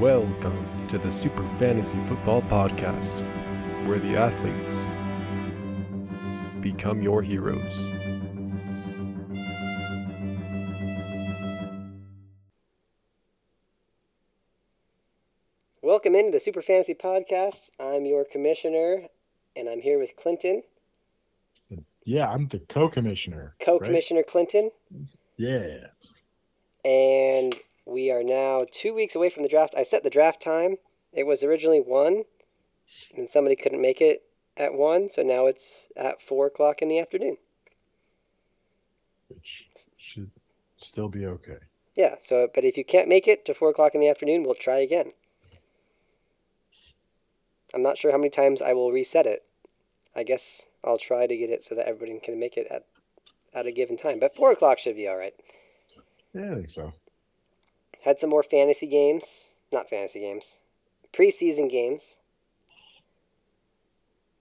Welcome to the Super Fantasy Football Podcast, where the athletes become your heroes. Welcome into the Super Fantasy Podcast. I'm your commissioner, and I'm here with Clinton, Yeah, I'm the co-commissioner. co-commissioner Clinton, Yeah. and we are now two weeks away from the draft. I set the draft time. It was originally one, and somebody couldn't make it at one, so now it's at four o'clock in the afternoon. Which should still be okay. Yeah. So, but if you can't make it to four o'clock in the afternoon, we'll try again. I'm not sure how many times I will reset it. I guess I'll try to get it so that everybody can make it at at a given time. But four o'clock should be all right. Yeah, I think so. Had some more fantasy games, not fantasy games, preseason games.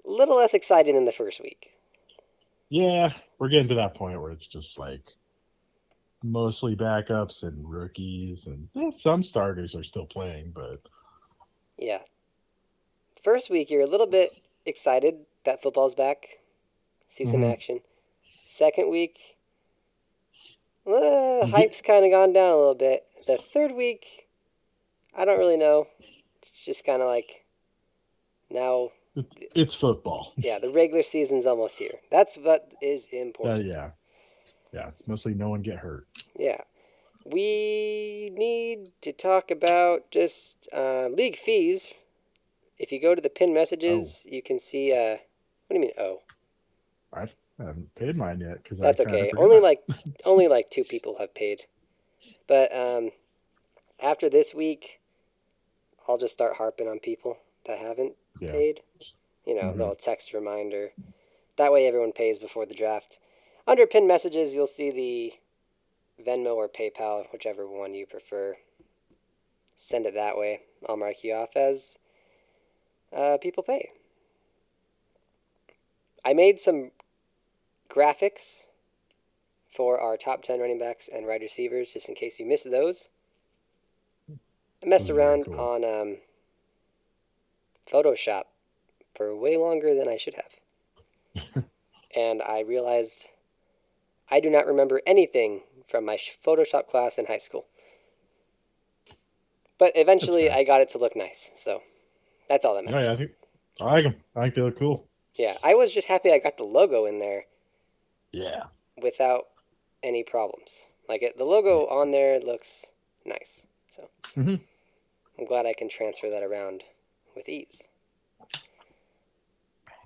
A little less exciting than the first week. Yeah, we're getting to that point where it's just like mostly backups and rookies, and eh, some starters are still playing, but Yeah. First week, you're a little bit excited that football's back, see some Mhm. action. Second week, uh, hype's kind of gone down a little bit. The third week, I don't really know. It's just kind of like now, it's, football. yeah, the regular season's almost here. That's what is Uh, important. yeah, yeah. It's mostly no one get hurt. Yeah. We need to talk about just uh, league fees. If you go to the pin messages, you can see. Uh, what do you mean? Oh, I haven't paid mine yet because that's okay. Only like only like two people have paid. But um, after this week, I'll just start harping on people that haven't yeah. paid. You know, Mhm. they'll text reminder. That way, everyone pays before the draft. Under pin messages, you'll see the Venmo or PayPal, whichever one you prefer. Send it that way. I'll mark you off as uh, people pay. I made some graphics for our top 10 running backs and wide receivers, just in case you missed those. I messed around cool. on um, Photoshop for way longer than I should have. and I realized I do not remember anything from my Photoshop class in high school. But eventually. I got it to look nice, so that's all that matters. yeah, I think I like them. I think they look cool. yeah, I was just happy I got the logo in there Yeah. without any problems. Like it, the logo on there looks nice. So Mhm. I'm glad I can transfer that around with ease.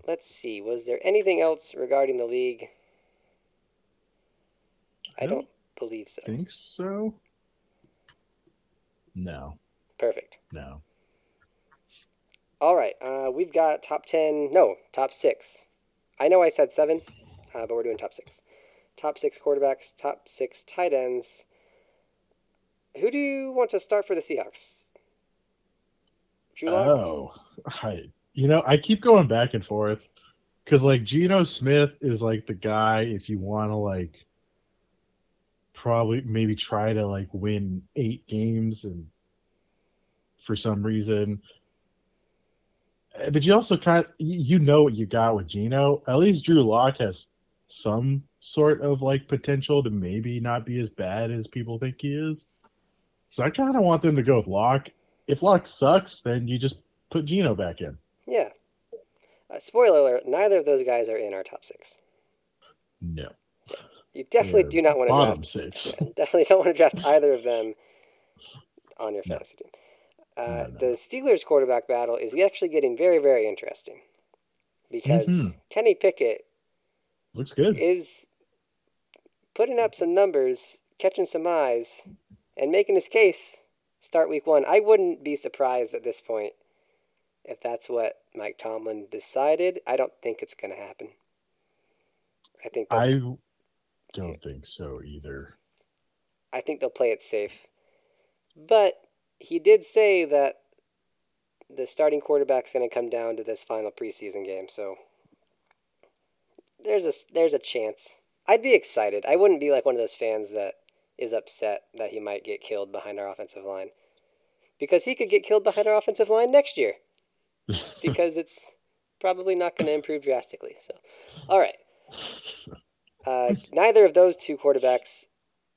Let's see. Was there anything else regarding the league? I I don't don't believe so. Think so? No, Perfect. no. All right. Uh, we've got top 10. No, top six. I know I said seven, uh, but we're doing top six. Top six quarterbacks, top six tight ends. Who do you want to start for the Seahawks? Drew Lock? Oh, I, you know, I keep going back and forth because like Geno Smith is like the guy if you want to like probably maybe try to like win eight games and for some reason. But you also kind you know what you got with Geno. At least Drew Lock has some sort of like potential to maybe not be as bad as people think he is. So I kind of want them to go with Lock if Lock sucks, then you just put Geno back in. Yeah. Uh, spoiler alert, neither of those guys are in our top six. No. You definitely They're do not want to draft. six. Yeah, definitely don't want to draft either of them on your No. fantasy team. Uh, No, no. The Steelers quarterback battle is actually getting very, very interesting because Mhm. Kenny Pickett Looks good. is putting up some numbers, catching some eyes, and making his case start week one. I wouldn't be surprised at this point if that's what Mike Tomlin decided. I don't think it's going to happen. I think I don't think so either. I think they'll play it safe. But he did say that the starting quarterback's going to come down to this final preseason game, so there's a there's a chance. I'd be excited. I wouldn't be like one of those fans that is upset that he might get killed behind our offensive line because he could get killed behind our offensive line next year because it's probably not going to improve drastically. So, all right. Uh, neither of those two quarterbacks,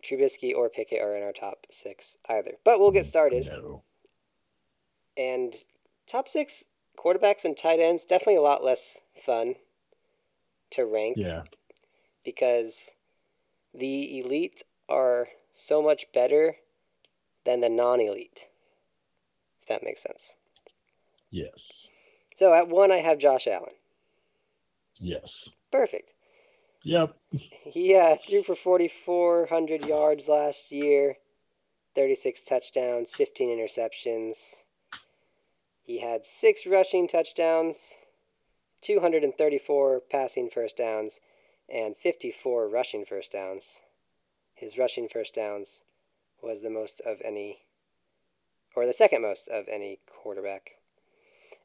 Trubisky or Pickett, are in our top six either. But we'll get started. No. And top six quarterbacks and tight ends definitely a lot less fun to rank Yeah. Because the elite are so much better than the non-elite. If that makes sense. Yes. So at one, I have Josh Allen. Yes. Perfect. Yep. He uh, threw for 4,400 yards last year, 36 touchdowns, 15 interceptions. He had six rushing touchdowns, 234 passing first downs, and 54 rushing first downs. His rushing first downs was the most of any, or the second most of any quarterback.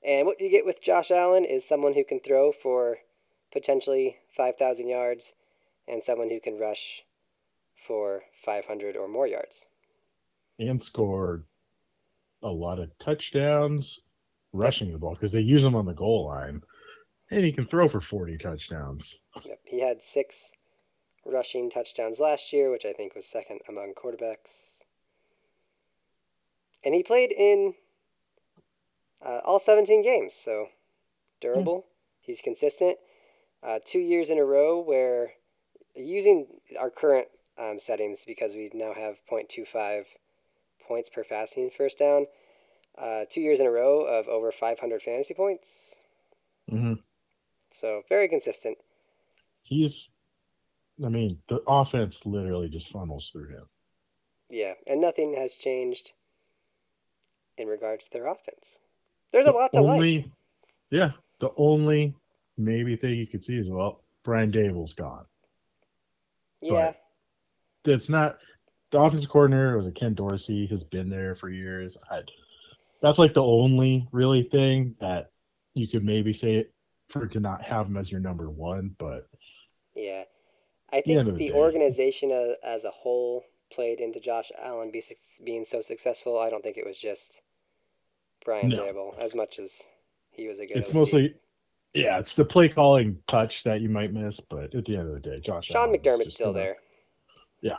And what you get with Josh Allen is someone who can throw for potentially 5,000 yards and someone who can rush for 500 or more yards. And score a lot of touchdowns rushing the ball because they use him on the goal line. And he can throw for 40 touchdowns. Yep. He had six rushing touchdowns last year, which I think was second among quarterbacks. And he played in uh, all 17 games, so durable. He's consistent. Uh, two years in a row where using our current um, settings because we now have 0.25 points per passing first down. Uh, two years in a row of over 500 fantasy points. hmm So very consistent. He's, I mean, the offense literally just funnels through him. Yeah, and nothing has changed in regards to their offense. There's a lot to only, like. Yeah. The only maybe thing you could see is, well, Brian Daboll's gone. Yeah, It's not, the offensive coordinator was a Ken Dorsey, has been there for years. I, that's like the only really thing that you could maybe say for to not have him as your number one, but yeah. I think the the day. organization as, as a whole played into Josh Allen be, being so successful. I don't think it was just Brian No. Daboll as much as he was a good it's OC. mostly, yeah, it's the play calling touch that you might miss, but at the end of the day, Josh Sean Allen McDermott's still there. Yeah.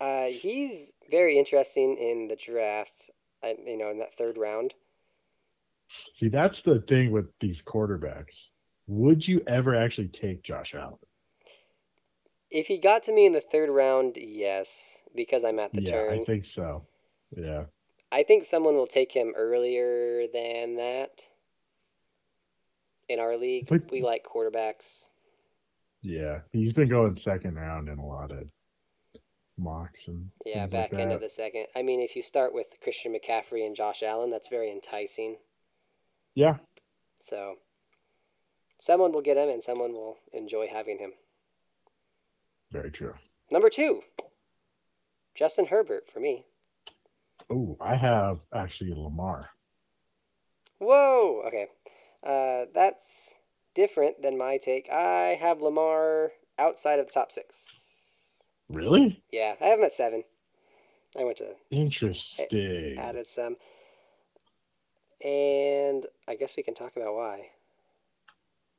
Uh, he's very interesting in the draft. You know, in that third round. See, that's the thing with these quarterbacks. Would you ever actually take Josh Allen? If he got to me in the third round, yes, because I'm at the yeah, turn. I think so. Yeah. I think someone will take him earlier than that. In our league, But- we like quarterbacks. Yeah. He's been going second round in a lot of mocks and Yeah, back like end of the second. I mean, if you start with Christian McCaffrey and Josh Allen, that's very enticing. Yeah. So, someone will get him, and someone will enjoy having him. Very true. Number two, Justin Herbert for me. Oh, I have actually Lamar. Whoa. Okay, uh, that's different than my take. I have Lamar outside of the top six. Really? Yeah, I have him at seven. I went to Interesting. added some. And I guess we can talk about why.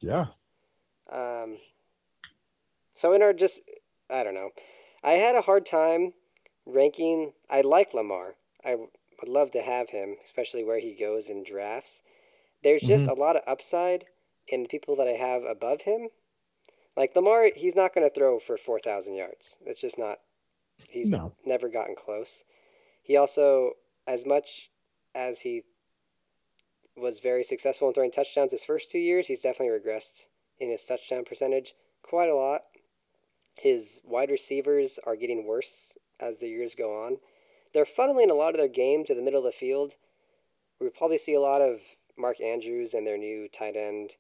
Yeah. Um, so in our just, I don't know, I had a hard time ranking. I like Lamar. I would love to have him, especially where he goes in drafts. There's just a lot of upside in the people that I have above him. Like Lamar, he's not going to throw for four thousand yards. It's just not. He's No. never gotten close. He also, as much as he was very successful in throwing touchdowns his first two years, he's definitely regressed in his touchdown percentage quite a lot. His wide receivers are getting worse as the years go on. They're funneling a lot of their game to the middle of the field. We'll probably see a lot of Mark Andrews and their new tight end,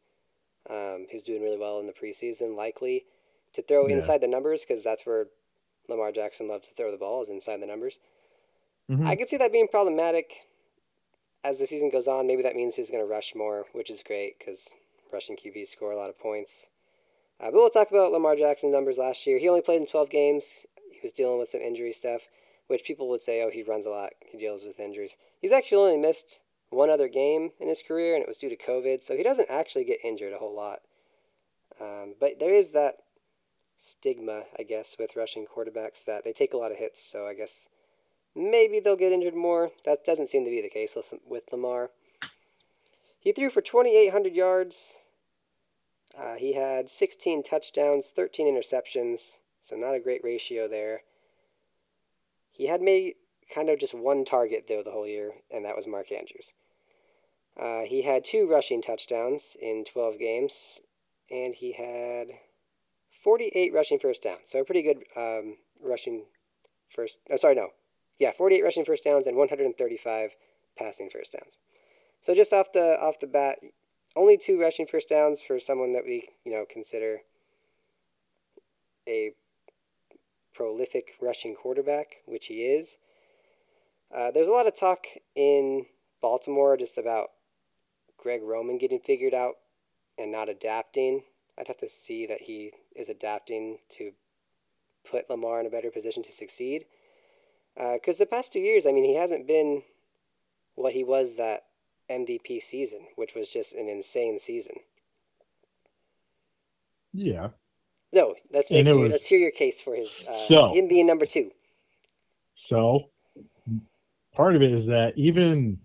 um, who's doing really well in the preseason, likely to throw Yeah. inside the numbers because that's where Lamar Jackson loves to throw the ball is inside the numbers. Mhm. I could see that being problematic as the season goes on. Maybe that means he's going to rush more, which is great because rushing QBs score a lot of points. Uh, but we'll talk about Lamar Jackson numbers last year. He only played in 12 games. He was dealing with some injury stuff. which people would say, oh, he runs a lot, he deals with injuries. He's actually only missed one other game in his career, and it was due to COVID, so he doesn't actually get injured a whole lot. Um, but there is that stigma, I guess, with rushing quarterbacks that they take a lot of hits, so I guess maybe they'll get injured more. That doesn't seem to be the case with, with Lamar. He threw for 2,800 yards. Uh, he had 16 touchdowns, 13 interceptions, so not a great ratio there. He had made kind of just one target, though, the whole year, and that was Mark Andrews. Uh, he had two rushing touchdowns in 12 games, and he had 48 rushing first downs. So a pretty good um, rushing first. Oh, sorry, no. Yeah, 48 rushing first downs and 135 passing first downs. So just off the off the bat, only two rushing first downs for someone that we you know consider a prolific rushing quarterback, which he is. Uh, there's a lot of talk in Baltimore just about Greg Roman getting figured out and not adapting. I'd have to see that he is adapting to put Lamar in a better position to succeed. Because uh, the past two years, I mean, he hasn't been what he was that MVP season, which was just an insane season. Yeah. No, let's make was, let's hear your case for his uh, so, him being number two. So, part of it is that even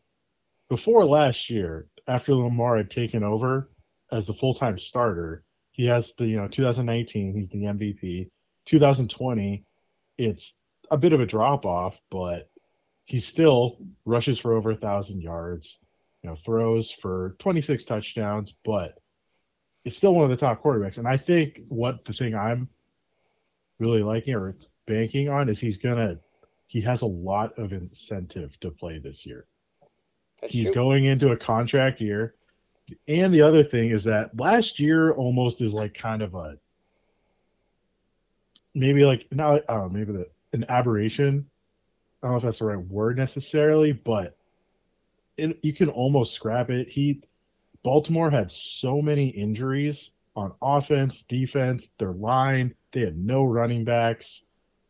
before last year, after Lamar had taken over as the full time starter, he has the you know 2019 he's the MVP. 2020, it's a bit of a drop off, but he still rushes for over a thousand yards, you know, throws for 26 touchdowns, but it's still one of the top quarterbacks. And I think what the thing I'm really liking or banking on is he's gonna he has a lot of incentive to play this year. That's he's true. going into a contract year. And the other thing is that last year almost is like kind of a maybe like not uh, maybe the an aberration. I don't know if that's the right word necessarily, but it, you can almost scrap it. He Baltimore had so many injuries on offense, defense, their line. They had no running backs.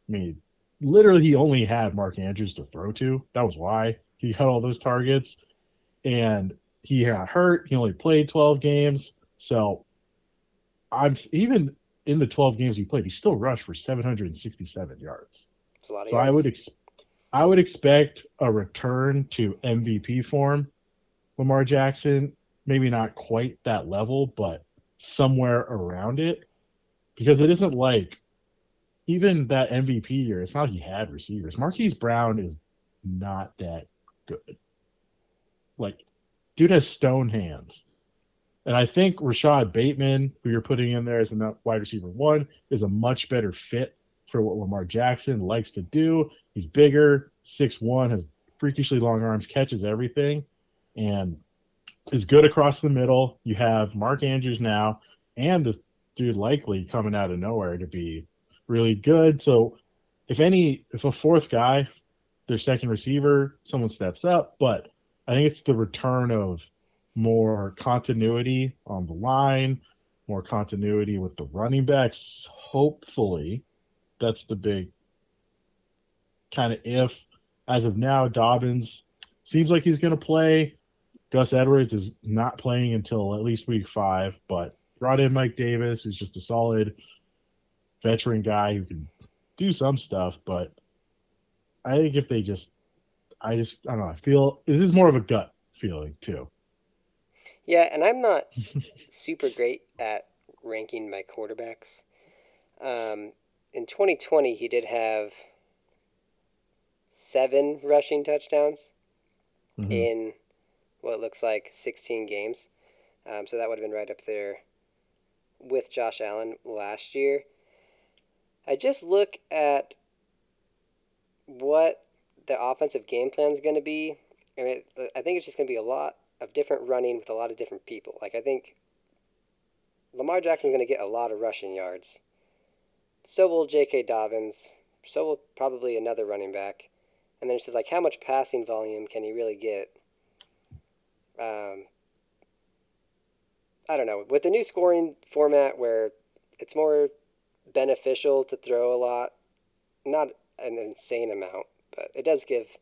I mean, literally, he only had Mark Andrews to throw to. That was why he had all those targets. And he got hurt. He only played 12 games. So I'm even in the 12 games he played, he still rushed for 767 yards. It's a lot of so yards. I would ex- I would expect a return to MVP form. Lamar Jackson, maybe not quite that level, but somewhere around it. Because it isn't like even that MVP year, it's not like he had receivers. Marquise Brown is not that good. Like, dude has stone hands. And I think Rashod Bateman, who you're putting in there as a wide receiver one, is a much better fit for what Lamar Jackson likes to do. He's bigger, six one, has freakishly long arms, catches everything, and is good across the middle. You have Mark Andrews now, and this dude likely coming out of nowhere to be really good. So if any, if a fourth guy, their second receiver, someone steps up, but I think it's the return of more continuity on the line, more continuity with the running backs. Hopefully, that's the big kind of if. As of now, Dobbins seems like he's going to play. Gus Edwards is not playing until at least week five, but brought in Mike Davis, who's just a solid veteran guy who can do some stuff. But I think if they just, I just, I don't know, I feel this is more of a gut feeling too. Yeah, and I'm not super great at ranking my quarterbacks. Um, in 2020, he did have seven rushing touchdowns mm-hmm. in what looks like 16 games. Um, so that would have been right up there with Josh Allen last year. I just look at what the offensive game plan is going to be, and it, I think it's just going to be a lot of different running with a lot of different people. Like I think Lamar Jackson's going to get a lot of rushing yards. So will J.K. Dobbins. So will probably another running back. And then it's just like how much passing volume can he really get? Um, I don't know. With the new scoring format where it's more beneficial to throw a lot, not an insane amount, but it does give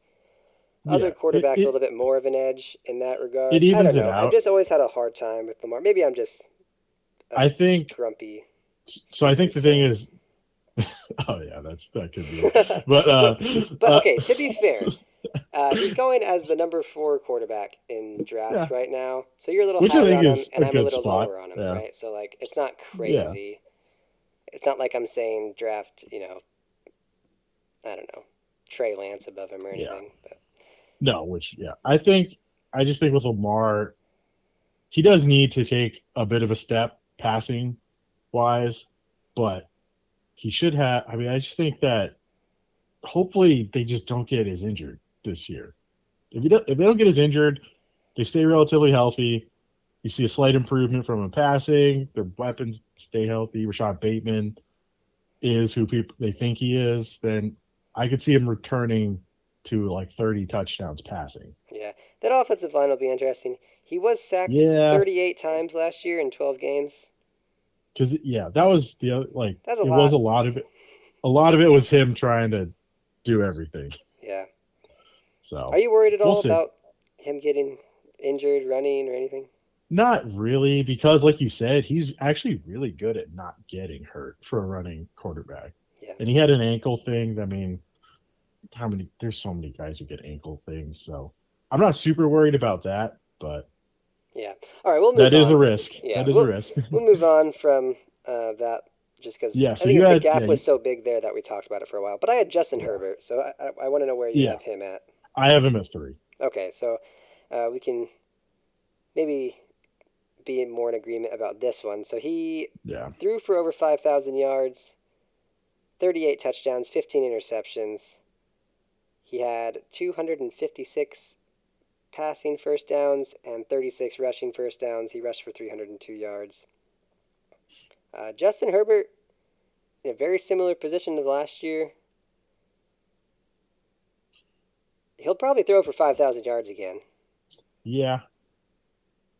other Yeah, quarterbacks it- a little bit more of an edge in that regard. It I don't know. I've just always had a hard time with Lamar. Maybe I'm just I think grumpy. so. I think the thing is, oh yeah, that's that could be. It. But uh, But uh, okay, to be fair, uh, he's going as the number four quarterback in drafts right now. So you're a little Which higher on him and I'm a little spot, lower on him, yeah. right? So like, it's not crazy. It's not like I'm saying draft, you know, I don't know, Trey Lance above him or Yeah. anything. But No, which yeah, I think I just think with Lamar, he does need to take a bit of a step passing wise, but he should have. I mean, I just think that hopefully they just don't get as injured this year. If you don't, if they don't get as injured, they stay relatively healthy. You see a slight improvement from him passing. Their weapons stay healthy. Rashod Bateman is who people they think he is. Then I could see him returning to like 30 touchdowns passing. yeah, that offensive line will be interesting. He was sacked Yeah. 38 times last year in 12 games. Because yeah, that was the other like That's a it lot. was a lot of it. A lot of it was him trying to do everything. Yeah. So Are you worried at all We'll about him getting injured, running, or anything? not really, because like you said, he's actually really good at not getting hurt for a running quarterback. Yeah. And he had an ankle thing. I mean, how many? There's so many guys who get ankle things. So I'm not super worried about that, but Yeah. All right, we'll move that is on. a risk. Yeah, that is we'll- a risk. we'll move on from uh, that just because Yeah, I think the had- gap yeah, was so big there that we talked about it for a while. But I had Justin Yeah. Herbert, so I, I, want to know where you Yeah. have him at. I have him at three. Okay, so uh, we can maybe be more in agreement about this one. So he Yeah. threw for over 5,000 yards, 38 touchdowns, 15 interceptions. He had 256 passing first downs and 36 rushing first downs. He rushed for 302 yards. Uh, Justin Herbert, in a very similar position to last year, he'll probably throw for 5,000 yards again. Yeah.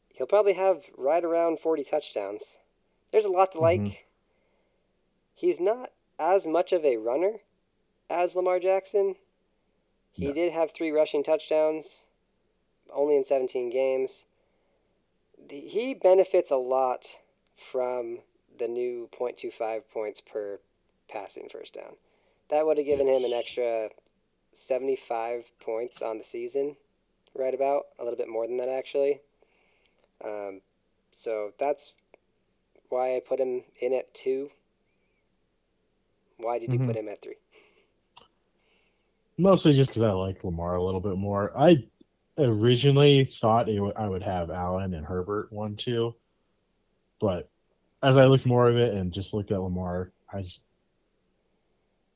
He'll probably have right around 40 touchdowns. There's a lot to like. Mhm. He's not as much of a runner as Lamar Jackson. He No. did have three rushing touchdowns, only in 17 games. The, he benefits a lot from the new 0.25 points per passing first down. That would have given him an extra 75 points on the season, right about, a little bit more than that actually. Um, so that's why I put him in at two. Why did you Mhm. put him at three? Mostly just because I like Lamar a little bit more. I originally thought w- I would have Allen and Herbert one two, but as I looked more of it and just looked at Lamar, I just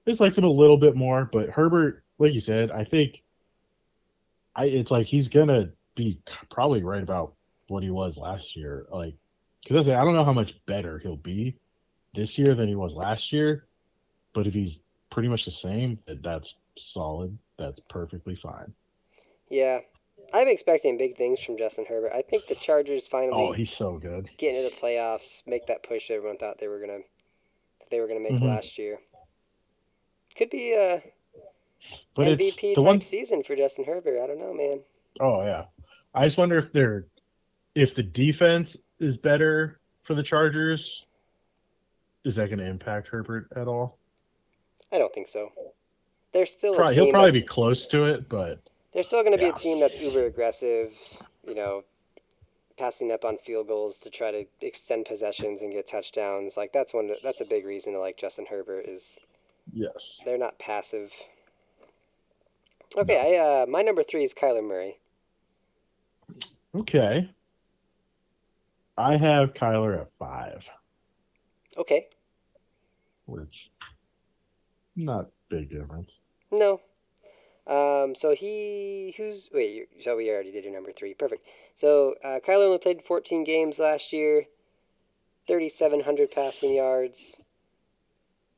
I just liked him a little bit more. But Herbert, like you said, I think I it's like he's gonna be probably right about what he was last year. Like because I, I don't know how much better he'll be this year than he was last year, but if he's pretty much the same, that's solid. That's perfectly fine. Yeah, I'm expecting big things from Justin Herbert. I think the Chargers finally Oh, he's so good. get into the playoffs, make that push that everyone thought they were gonna that they were gonna make Mhm. last year. Could be a But MVP type one season for Justin Herbert. I don't know, man. oh yeah. I just wonder if they're if the defense is better for the Chargers, is that gonna impact Herbert at all? I don't think so. They're still Probably, a he'll probably that- be close to it, but they're still going to be a team that's uber aggressive. You know, passing up on field goals to try to extend possessions and get touchdowns. Like that's one. That's a big reason to like Justin Herbert is yes. they're not passive. Okay, I uh, my number three is Kyler Murray. Okay. I have Kyler at five, Okay, which not big difference. no. Um, so he who's wait? So we already did your number three. Perfect. So uh, Kyler only played 14 games last year. 3,700 passing yards.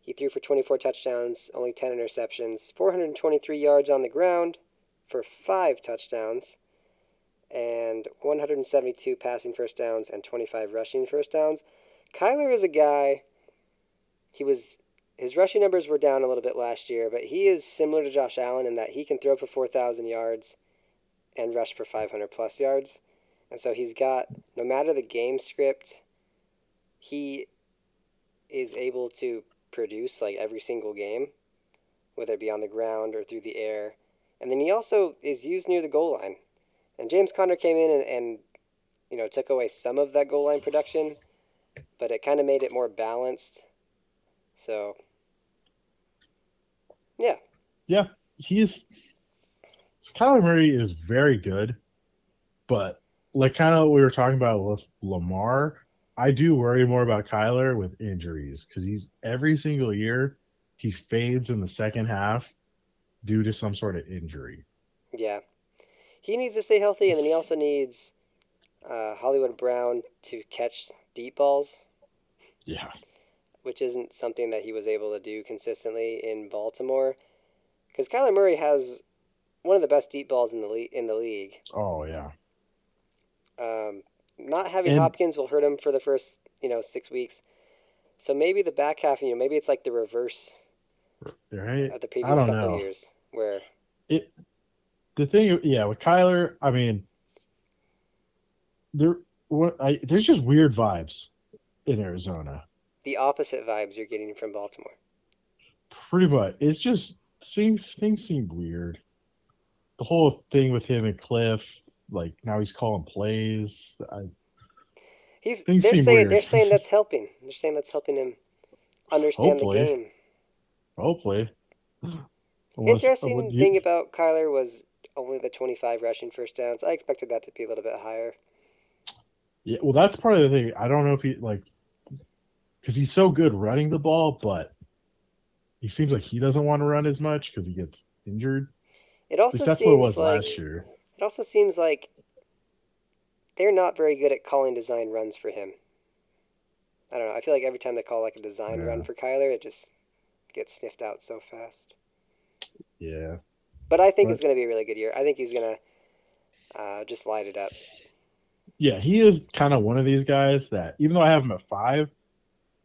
He threw for 24 touchdowns, only 10 interceptions, 423 yards on the ground for five touchdowns, and 172 passing first downs and 25 rushing first downs. Kyler is a guy. He was his rushing numbers were down a little bit last year, but he is similar to Josh Allen in that he can throw for 4,000 yards and rush for 500 plus yards. And so he's got, no matter the game script, he is able to produce like every single game, whether it be on the ground or through the air. And then he also is used near the goal line. And James Conner came in and, and you know, took away some of that goal line production, but it kind of made it more balanced. So, yeah. Yeah, he's Kyler Murray is very good, but like kind of what we were talking about with Lamar, I do worry more about Kyler with injuries because he's every single year he fades in the second half due to some sort of injury. Yeah. He needs to stay healthy, and then he also needs uh, Hollywood Brown to catch deep balls. Yeah. Which isn't something that he was able to do consistently in Baltimore. Because Kyler Murray has one of the best deep balls in the le- in the league. Oh yeah. Um, not having And- Hopkins will hurt him for the first you know six weeks. So maybe the back half, you know, maybe it's like the reverse Right. of the previous couple know. years, where It the thing, yeah, with Kyler, I mean, there, what I there's just weird vibes in Arizona. The opposite vibes you're getting from Baltimore. Pretty much, it's just things things seem weird. The whole thing with him and Kliff, like now he's calling plays. I, He's they're saying weird. they're saying that's helping. They're saying that's helping him understand Hopefully. the game. hopefully. Unless- Interesting you- thing about Kyler was only the 25 rushing first downs. I expected that to be a little bit higher. Yeah, well, that's part of the thing. I don't know if he like because he's so good running the ball, but he seems like he doesn't want to run as much because he gets injured. It also that's what it seems was like last year. it also seems like they're not very good at calling design runs for him. I don't know. I feel like every time they call like a design run for Kyler, it just gets sniffed out so fast. Yeah, But I think Right. it's going to be a really good year. I think he's going to uh, just light it up. yeah, he is kind of one of these guys that even though I have him at five,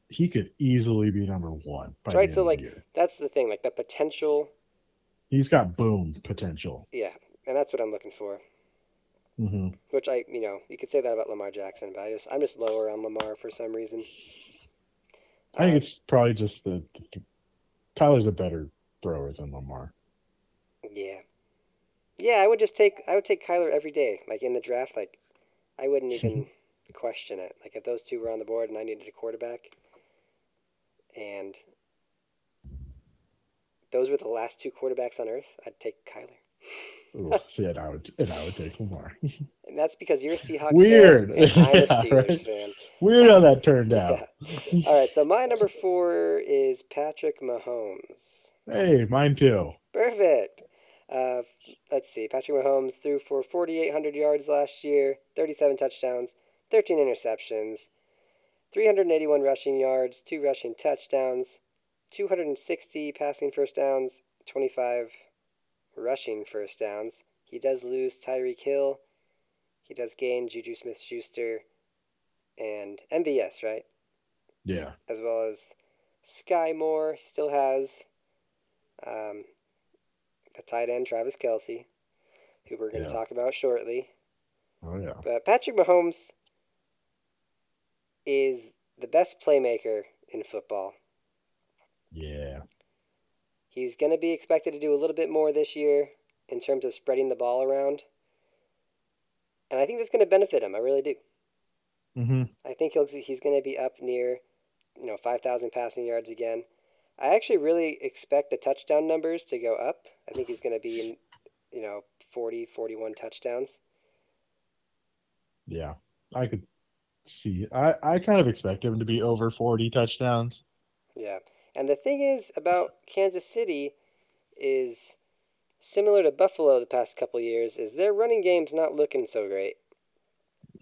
he could easily be number one. Right, so, like- That's the thing. Like the potential. he's got boom potential. Yeah. And that's what I'm looking for. hmm Which I, you know, you could say that about Lamar Jackson, but I just, I'm just lower on Lamar for some reason. I think Uh, it's probably just the, the Kyler's a better thrower than Lamar. Yeah. Yeah, I would just take I would take Kyler every day. Like in the draft, like I wouldn't even question it. Like if those two were on the board and I needed a quarterback and those were the last two quarterbacks on earth, I'd take Kyler. Ooh, and I would and I would take Lamar. And that's because you're a Seahawks Weird. fan I'm a Yeah, Steelers right. fan. Weird how that turned out. yeah. All right, so my number four is Patrick Mahomes. Hey, mine too. Perfect. Uh, let's see. Patrick Mahomes threw for 4,800 yards last year, 37 touchdowns, 13 interceptions, 381 rushing yards, two rushing touchdowns, 260 passing first downs, 25 rushing first downs. He does lose Tyreek Hill. He does gain Juju Smith Schuster and MVS, right? Yeah. as well as Skyy Moore still has um, the tight end Travis Kelce, who we're going to Yeah. talk about shortly. Oh yeah. But Patrick Mahomes is the best playmaker in football. Yeah. He's going to be expected to do a little bit more this year in terms of spreading the ball around. And I think that's going to benefit him. I really do. hmm I think he'll, he's going to be up near, you know, 5,000 passing yards again. I actually really expect the touchdown numbers to go up. I think he's going to be in, you know, 40, 41 touchdowns. Yeah. I could see. I I kind of expect him to be over forty touchdowns. Yeah. And the thing is about Kansas City is similar to Buffalo the past couple years is their running game's not looking so great.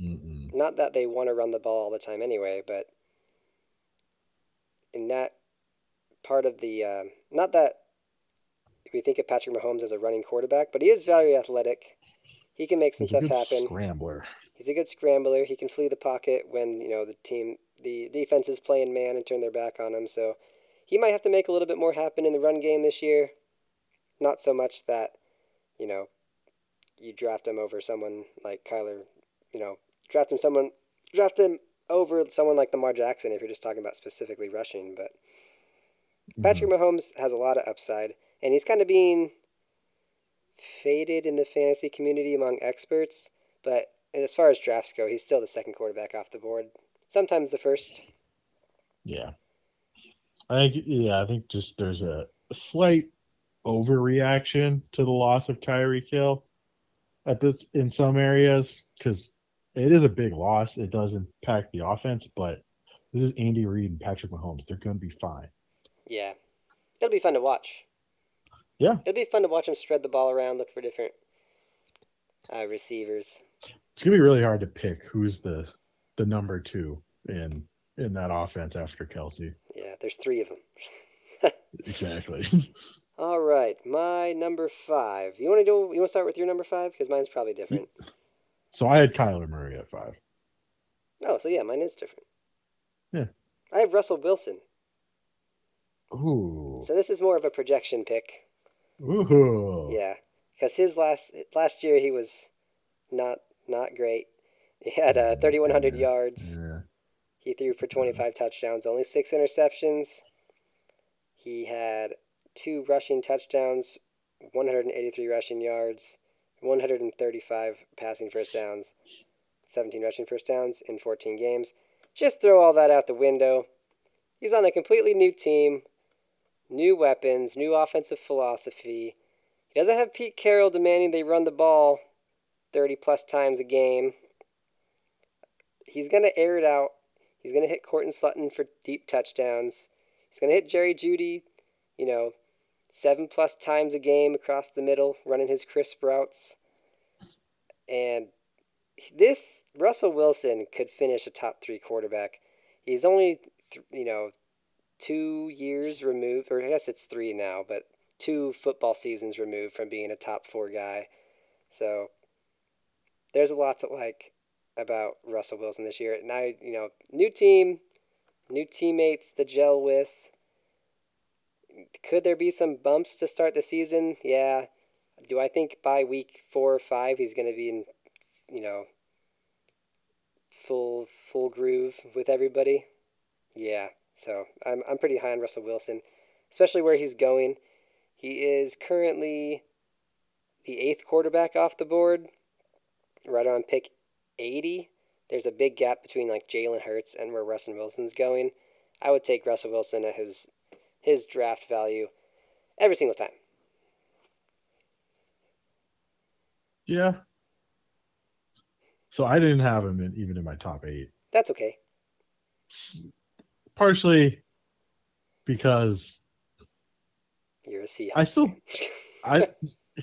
Mm-mm. Not that they want to run the ball all the time anyway, but in that part of the, uh, not that if we think of Patrick Mahomes as a running quarterback, but he is very athletic. He can make some He's a stuff happen. Scrambler. He's a good scrambler. He can flee the pocket when you know the team, the defense is playing man and turn their back on him. So he might have to make a little bit more happen in the run game this year. Not so much that, you know, you draft him over someone like Kyler, you know, draft him someone, draft him over someone like Lamar Jackson if you're just talking about specifically rushing. But mm-hmm. Patrick Mahomes has a lot of upside, and he's kind of being faded in the fantasy community among experts. But as far as drafts go, he's still the second quarterback off the board. Sometimes the first. Yeah. I think yeah, I think just there's a slight overreaction to the loss of Tyreek Hill at this in some areas because it is a big loss. It does impact the offense, but this is Andy Reid and Patrick Mahomes. They're going to be fine. Yeah, it'll be fun to watch. Yeah, it'll be fun to watch them spread the ball around, look for different uh, receivers. It's gonna be really hard to pick who's the the number two in in that offense after Kelce. Yeah, there's three of them. exactly. All right, my number five. You want to do? You want to start with your number five because mine's probably different. So I had Kyler Murray at five. Oh, so yeah, mine is different. Yeah. I have Russell Wilson. Ooh. So this is more of a projection pick. Ooh. Yeah, because his last last year he was not not great. He had uh, 3,100 yeah. yards. Yeah. He threw for 25 touchdowns, only six interceptions. He had two rushing touchdowns, 183 rushing yards, 135 passing first downs, 17 rushing first downs in 14 games. Just throw all that out the window. He's on a completely new team, new weapons, new offensive philosophy. He doesn't have Pete Carroll demanding they run the ball 30 plus times a game. He's going to air it out. He's going to hit Courtland Sutton for deep touchdowns. He's going to hit Jerry Jeudy, you know, seven plus times a game across the middle, running his crisp routes. And this Russell Wilson could finish a top three quarterback. He's only, th- you know, two years removed, or I guess it's three now, but two football seasons removed from being a top four guy. So there's a lot to like about Russell Wilson this year. I, you know, new team, new teammates to gel with. Could there be some bumps to start the season? Yeah. Do I think by week four or five he's going to be in, you know, full full groove with everybody? Yeah. So I'm I'm pretty high on Russell Wilson, especially where he's going. He is currently the eighth quarterback off the board, right on pick 80. There's a big gap between like Jalen Hurts and where Russell Wilson's going. I would take Russell Wilson at his his draft value every single time. Yeah. So I didn't have him in, even in my top eight. That's okay. Partially because you're a Seahawks. I still, I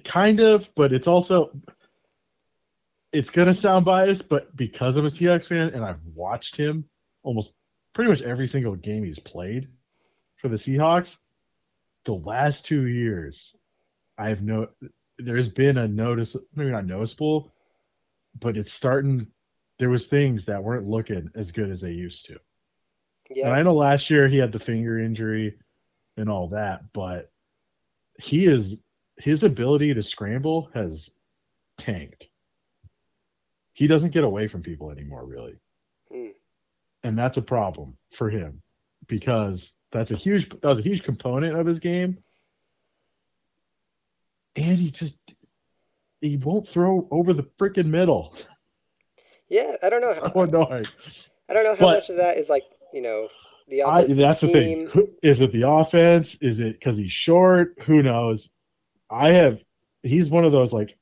kind of, but it's also it's gonna sound biased, but because I'm a Seahawks fan and I've watched him almost pretty much every single game he's played for the Seahawks, the last two years, I have no. There's been a notice, maybe not noticeable, but it's starting. There was things that weren't looking as good as they used to. Yeah. And I know last year he had the finger injury and all that, but he is his ability to scramble has tanked. He doesn't get away from people anymore, really. Mm. And that's a problem for him because that's a huge that was a huge component of his game. And he just he won't throw over the freaking middle. Yeah, I don't know. So annoying. I don't know how But- much of that is like you know the I, offensive that's the thing. Is it the offense? Is it because he's short? Who knows? I have. He's one of those like.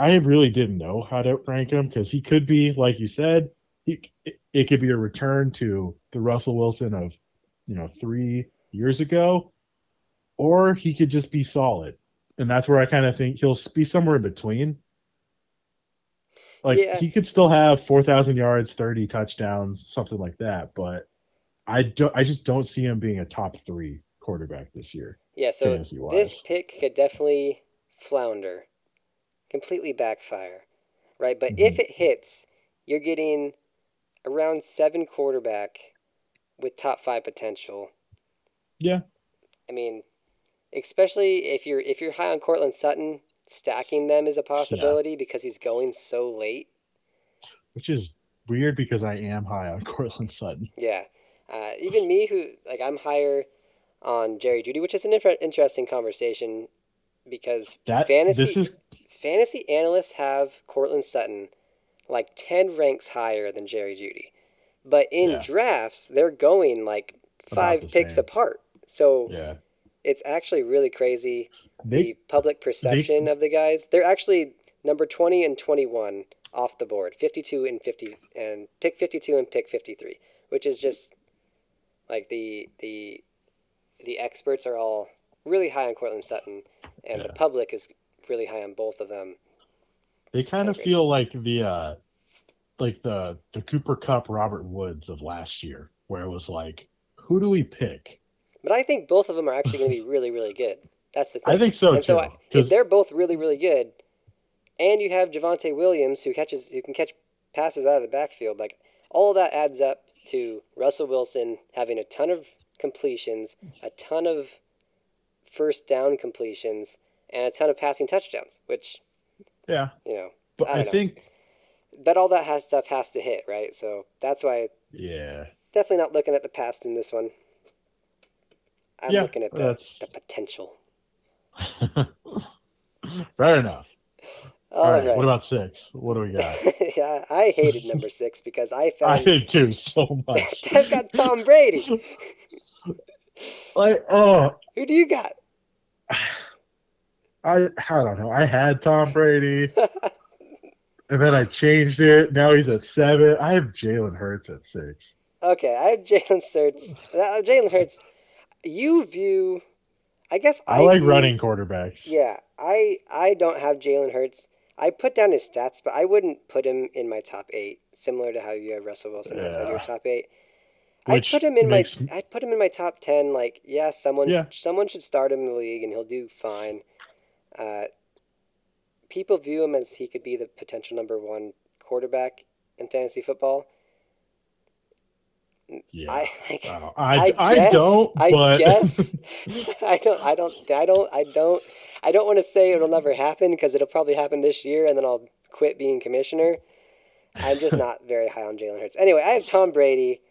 I really didn't know how to rank him because he could be like you said. He it, could be a return to the Russell Wilson of, you know, three years ago, or he could just be solid, and that's where I kind of think he'll be somewhere in between. Like Yeah. he could still have four thousand yards, thirty touchdowns, something like that, but I don't. I just don't see him being a top three quarterback this year. Yeah, so this pick could definitely flounder, completely backfire, right? But if Mm-hmm. it hits, you're getting around seven quarterback with top five potential. Yeah. I mean, especially if you're if you're high on Courtland Sutton, stacking them is a possibility because he's going so late. Which is weird because I am high on Courtland Sutton. Yeah. Uh, even me, who like I'm higher on Jerry Jeudy, which is an inter- interesting conversation because That fantasy this is fantasy analysts have Courtland Sutton like ten ranks higher than Jerry Jeudy, but in Yeah. drafts they're going like five picks same. apart. So yeah. it's actually really crazy They the public perception of the guys. They're actually number 20 and 21 off the board, 52 and 50 and pick 52 and pick 53, which is just like the the the experts are all really high on Courtland Sutton and the public is really high on both of them. they kind kinda feel like the uh like the the Cooper Kupp Robert Woods of last year, where it was like, who do we pick? But I think both of them are actually going to be really really good. That's the thing. I think so and too. so I, if they're both really really good and you have Javonte Williams who catches who can catch passes out of the backfield like all that adds up to Russell Wilson having a ton of completions, a ton of first down completions and a ton of passing touchdowns, which, yeah, you know, but I I, know. think but all that has stuff has to hit, right? So that's why yeah, definitely not looking at the past in this one. I'm Yeah, looking at the, that's- the potential. fair enough. All All right. right, what about six? What do we got? yeah, I hated number six because I felt I found did too so much. I've got Tom Brady. Like, oh, Who do you got? I I don't know. I had Tom Brady, and then I changed it. Now he's at seven. I have Jalen Hurts at six. Okay, I have Jalen Hurts. Uh, Jalen Hurts. You view, I guess I, like view- running quarterbacks. Yeah, I I don't have Jalen Hurts. I put down his stats, but I wouldn't put him in my top eight. Similar to how you have Russell Wilson outside your top eight. I'd put him in makes- my I'd put him in my top ten. Like, yeah, someone Yeah. someone should start him in the league and he'll do fine. Uh, people view him as he could be the potential number one quarterback in fantasy football. Yeah. I like, I, don't- I, I I guess- don't, I but guess. I don't. I don't. I don't. I don't. I don't want to say it'll never happen because it'll probably happen this year, and then I'll quit being commissioner. I'm just not very high on Jalen Hurts. Anyway, I have Tom Brady.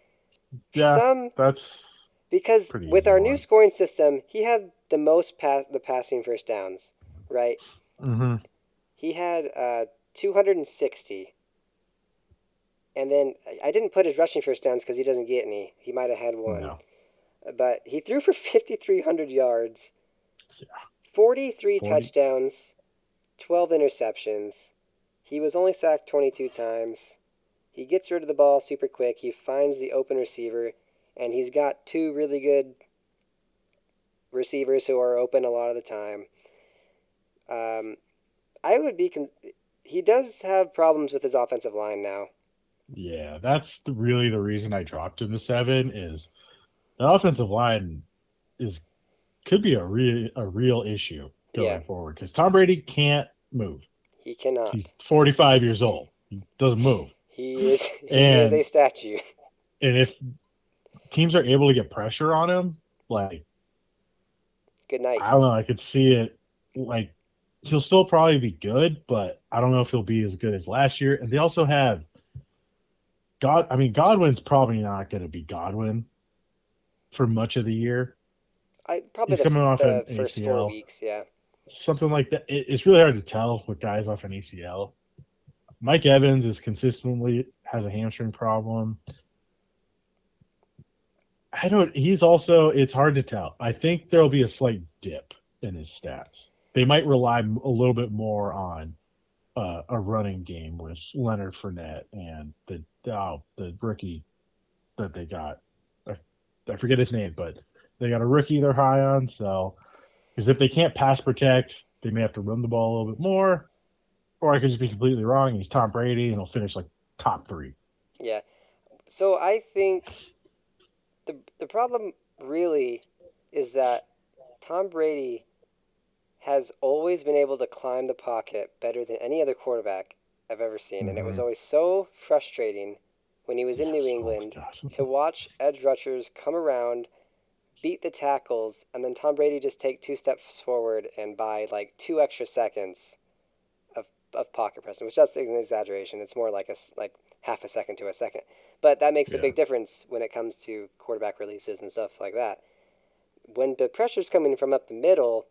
Yeah. Some that's because with our new scoring system, he had the most pass the passing first downs, right? mhm. He had uh, 260. And then I- didn't put his rushing first downs because he doesn't get any. He might have had one. No. But he threw for 5,300 yards, Yeah. 43 Forty- touchdowns, 12 interceptions. He was only sacked 22 times. He gets rid of the ball super quick. He finds the open receiver, and he's got two really good receivers who are open a lot of the time. Um, I would be. Con- he does have problems with his offensive line now. Yeah, that's the, really the reason I dropped him to seven. Is the offensive line is could be a real a real issue going Yeah. forward because Tom Brady can't move. He cannot. He's 45 years old. He doesn't move. He is. He is a statue. And if teams are able to get pressure on him, like Good night. I don't know, I could see it. Like he'll still probably be good, but I don't know if he'll be as good as last year. And they also have God. I mean, Godwin's probably not going to be Godwin for much of the year. I probably He's the, coming off the an first four weeks. Yeah. Something like that. It, it's really hard to tell with guys off an ACL. Mike Evans is consistently has a hamstring problem. I don't. He's also. It's hard to tell. I think there'll be a slight dip in his stats. They might rely a little bit more on uh, a running game with Leonard Fournette and the oh, the rookie that they got. I, I forget his name, but they got a rookie they're high on. So, because if they can't pass protect, they may have to run the ball a little bit more. Or I could just be completely wrong. He's Tom Brady and he'll finish like top three. Yeah. So I think the the problem really is that Tom Brady has always been able to climb the pocket better than any other quarterback I've ever seen, and it was Mhm. always so frustrating when he was in New Yes, oh England gosh. to watch edge rushers come around, beat the tackles, and then Tom Brady just take two steps forward and buy like two extra seconds of, of pocket pressing, which that's an exaggeration. It's more like a, like half a second to a second, but that makes a big difference when it comes to quarterback releases and stuff like that. When the pressure's coming from up the middle,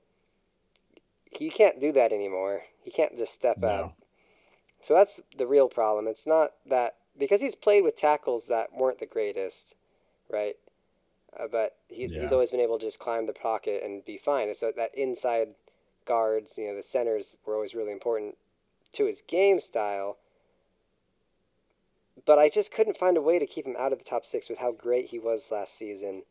you can't do that anymore. You can't just step No. out. So that's the real problem. It's not that because he's played with tackles that weren't the greatest, right? Uh, but he, he's always been able to just climb the pocket and be fine. It's that that inside guards, you know, the centers were always really important to his game style. But I just couldn't find a way to keep him out of the top six with how great he was last season.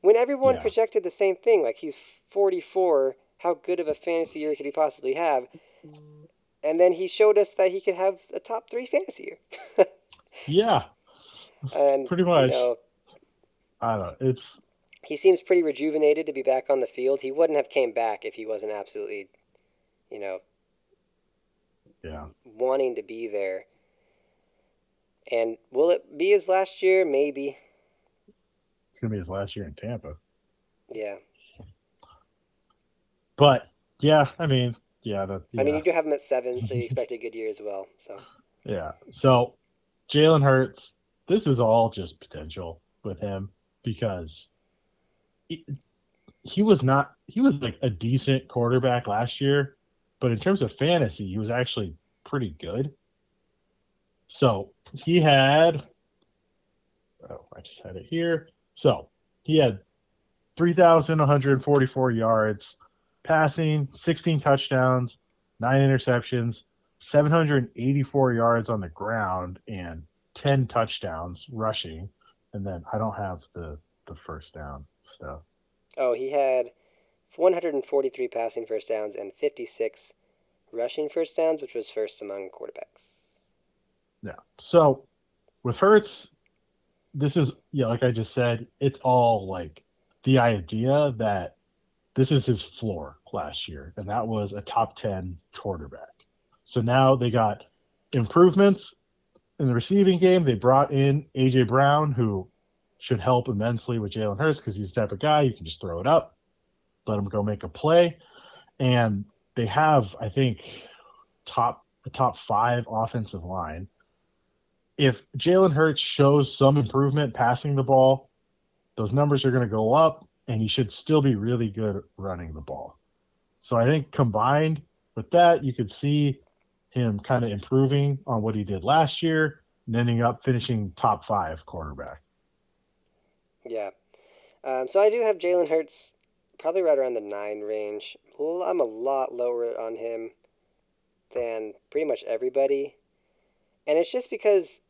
When everyone Yeah. projected the same thing, like he's 44, how good of a fantasy year could he possibly have? And then he showed us that he could have a top three fantasy year. Yeah, and Pretty much. You know, I don't know. It's he seems pretty rejuvenated to be back on the field. He wouldn't have came back if he wasn't absolutely, you know, yeah. wanting to be there. And will it be his last year? Maybe. It's gonna be his last year in Tampa. Yeah. But yeah, I mean, yeah, that. I mean, you do have him at seven, so you expect a good year as well. So Yeah. So Jalen Hurts, this is all just potential with him because he, he was not he was like a decent quarterback last year, but in terms of fantasy, he was actually pretty good. So he had oh, I just had it here. So he had 3,144 yards passing, 16 touchdowns, nine interceptions, 784 yards on the ground, and 10 touchdowns rushing. And then I don't have the the first down stuff. Oh, he had 143 passing first downs and 56 rushing first downs, which was first among quarterbacks. Yeah. So with Hurts, this is yeah, like I just said, it's all like the idea that this is his floor last year, and that was a top 10 quarterback. So now they got improvements in the receiving game. They brought in AJ Brown, who should help immensely with Jalen Hurts because he's the type of guy you can just throw it up, let him go make a play. And they have, I think, top a top five offensive line. If Jalen Hurts shows some improvement passing the ball, those numbers are going to go up, and he should still be really good running the ball. So I think combined with that, you could see him kind of improving on what he did last year and ending up finishing top five quarterback. Yeah. Um, so I do have Jalen Hurts probably right around the nine range. I'm a lot lower on him than pretty much everybody. And it's just because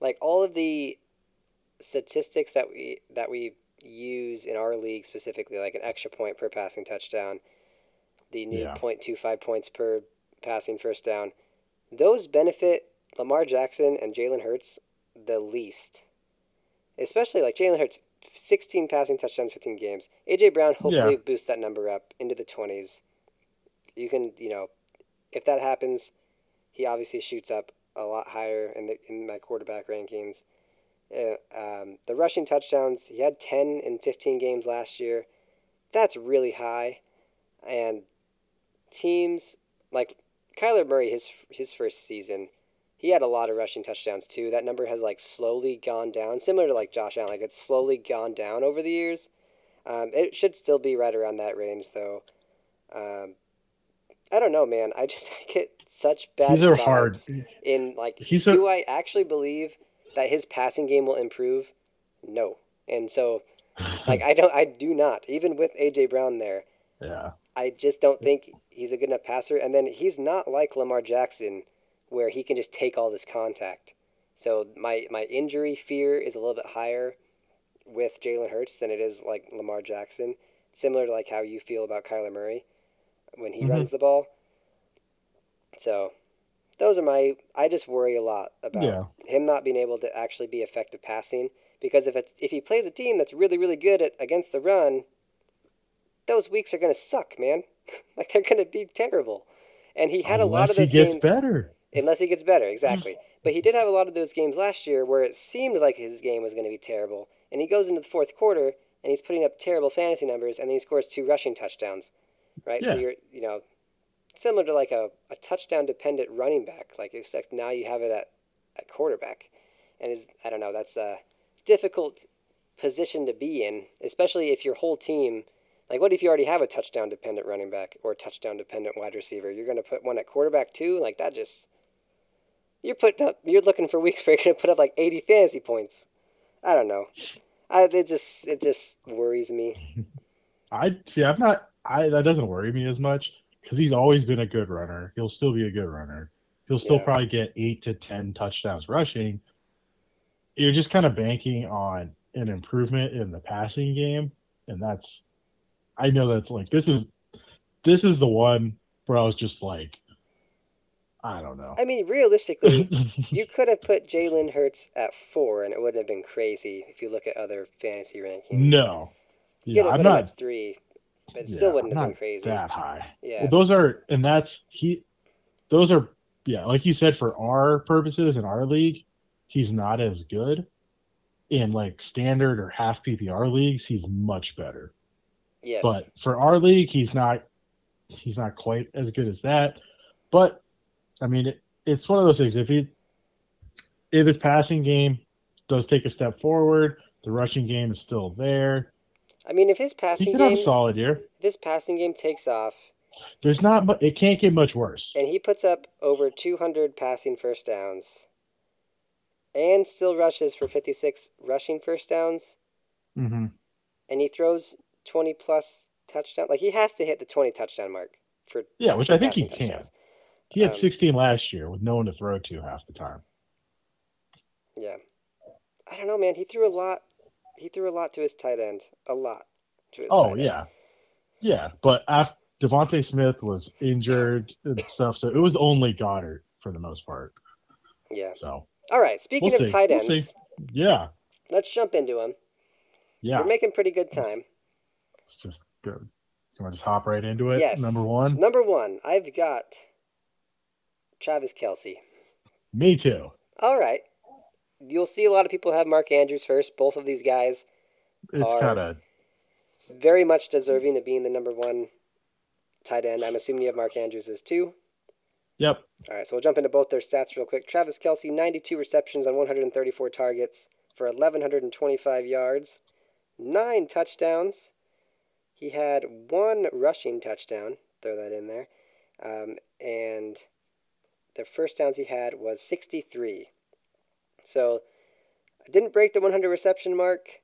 like all of the statistics that we that we use in our league specifically, like an extra point per passing touchdown, the new Yeah. 0.25 points per passing first down, those benefit Lamar Jackson and Jalen Hurts the least. Especially like Jalen Hurts, 16 passing touchdowns, 15 games. AJ Brown hopefully Yeah. boosts that number up into the 20s. You can, you know, if that happens, he obviously shoots up a lot higher in the in my quarterback rankings. Uh, um, the rushing touchdowns, he had 10 in 15 games last year. That's really high. And teams like Kyler Murray, his his first season, he had a lot of rushing touchdowns too. That number has like slowly gone down, similar to like Josh Allen. Like it's slowly gone down over the years. Um, it should still be right around that range though. Um, I don't know, man. I just get such bad These are hard. in like He's do I actually believe that his passing game will improve? No. And so like I don't I do not. Even with AJ Brown there, yeah. I just don't think he's a good enough passer and then he's not like Lamar Jackson where he can just take all this contact. So my my injury fear is a little bit higher with Jalen Hurts than it is like Lamar Jackson. Similar to like how you feel about Kyler Murray when he Mhm. runs the ball. So those are my I just worry a lot about Yeah. him not being able to actually be effective passing because if it's if he plays a team that's really really good at against the run, those weeks are going to suck, man. like they're going to be terrible. And he had a lot of Unless those he gets games better. unless he gets better, exactly. Mm. but he did have a lot of those games last year where it seemed like his game was going to be terrible, and he goes into the fourth quarter and he's putting up terrible fantasy numbers, and then he scores two rushing touchdowns, right? So you're, you know, similar to like a, a touchdown dependent running back, like except now you have it at, at quarterback, and is I don't know, that's a difficult position to be in, especially if your whole team. Like, what if you already have a touchdown dependent running back or touchdown dependent wide receiver? You're going to put one at quarterback too? Like, that just. You're putting up. You're looking for weeks where you're going to put up like 80 fantasy points. I don't know. I, it just it just worries me. I see. I'm not. I that doesn't worry me as much because he's always been a good runner. He'll still be a good runner. He'll still Yeah. probably get eight to ten touchdowns rushing. You're just kind of banking on an improvement in the passing game, and that's. I know that's like this is, this is the one where I was just like, I don't know. I mean, realistically, you could have put Jalen Hurts at four, and it wouldn't have been crazy if you look at other fantasy rankings. no, you yeah, I'm not three, but it yeah, still wouldn't have been crazy. that high. Yeah, Well, those are, and that's he. Those are, yeah, like you said, for our purposes in our league, he's not as good. In like standard or half PPR leagues, he's much better. yes, But for our league, he's not. He's not quite as good as that. But I mean, it, it's one of those things. If he, if his passing game does take a step forward, the rushing game is still there. I mean, if his He passing have game, a solid year. if his passing game takes off, There's not. mu- It can't get much worse. and he puts up over 200 passing first downs, and still rushes for 56 rushing first downs, Mm-hmm. and he throws 20 plus touchdowns, like he has to hit the 20 touchdown mark for Yeah, which for I think he passing can. touchdowns. He had Um, 16 last year with no one to throw to half the time. Yeah. I don't know, man. He threw a lot. He threw a lot to his tight end. A lot to his Oh tight end. yeah, yeah. But after DeVonta Smith was injured and stuff, so it was only Goedert for the most part. Yeah. So All right. Speaking We'll of see. tight We'll ends, see. yeah, let's jump into him. yeah. We're making pretty good time. Let's just go. You want to just hop right into it? Yes. Number one. Number one, I've got Travis Kelce. Me too. All right. You'll see a lot of people have Mark Andrews first. Both of these guys It's Are- kind of very much deserving of being the number one tight end. I'm assuming you have Mark Andrews as two. yep. All right, so we'll jump into both their stats real quick. Travis Kelce, 92 receptions on 134 targets for 1,125 yards, nine touchdowns. He had one rushing touchdown, throw that in there. Um, and the first downs he had was 63. So I didn't break the 100 reception mark.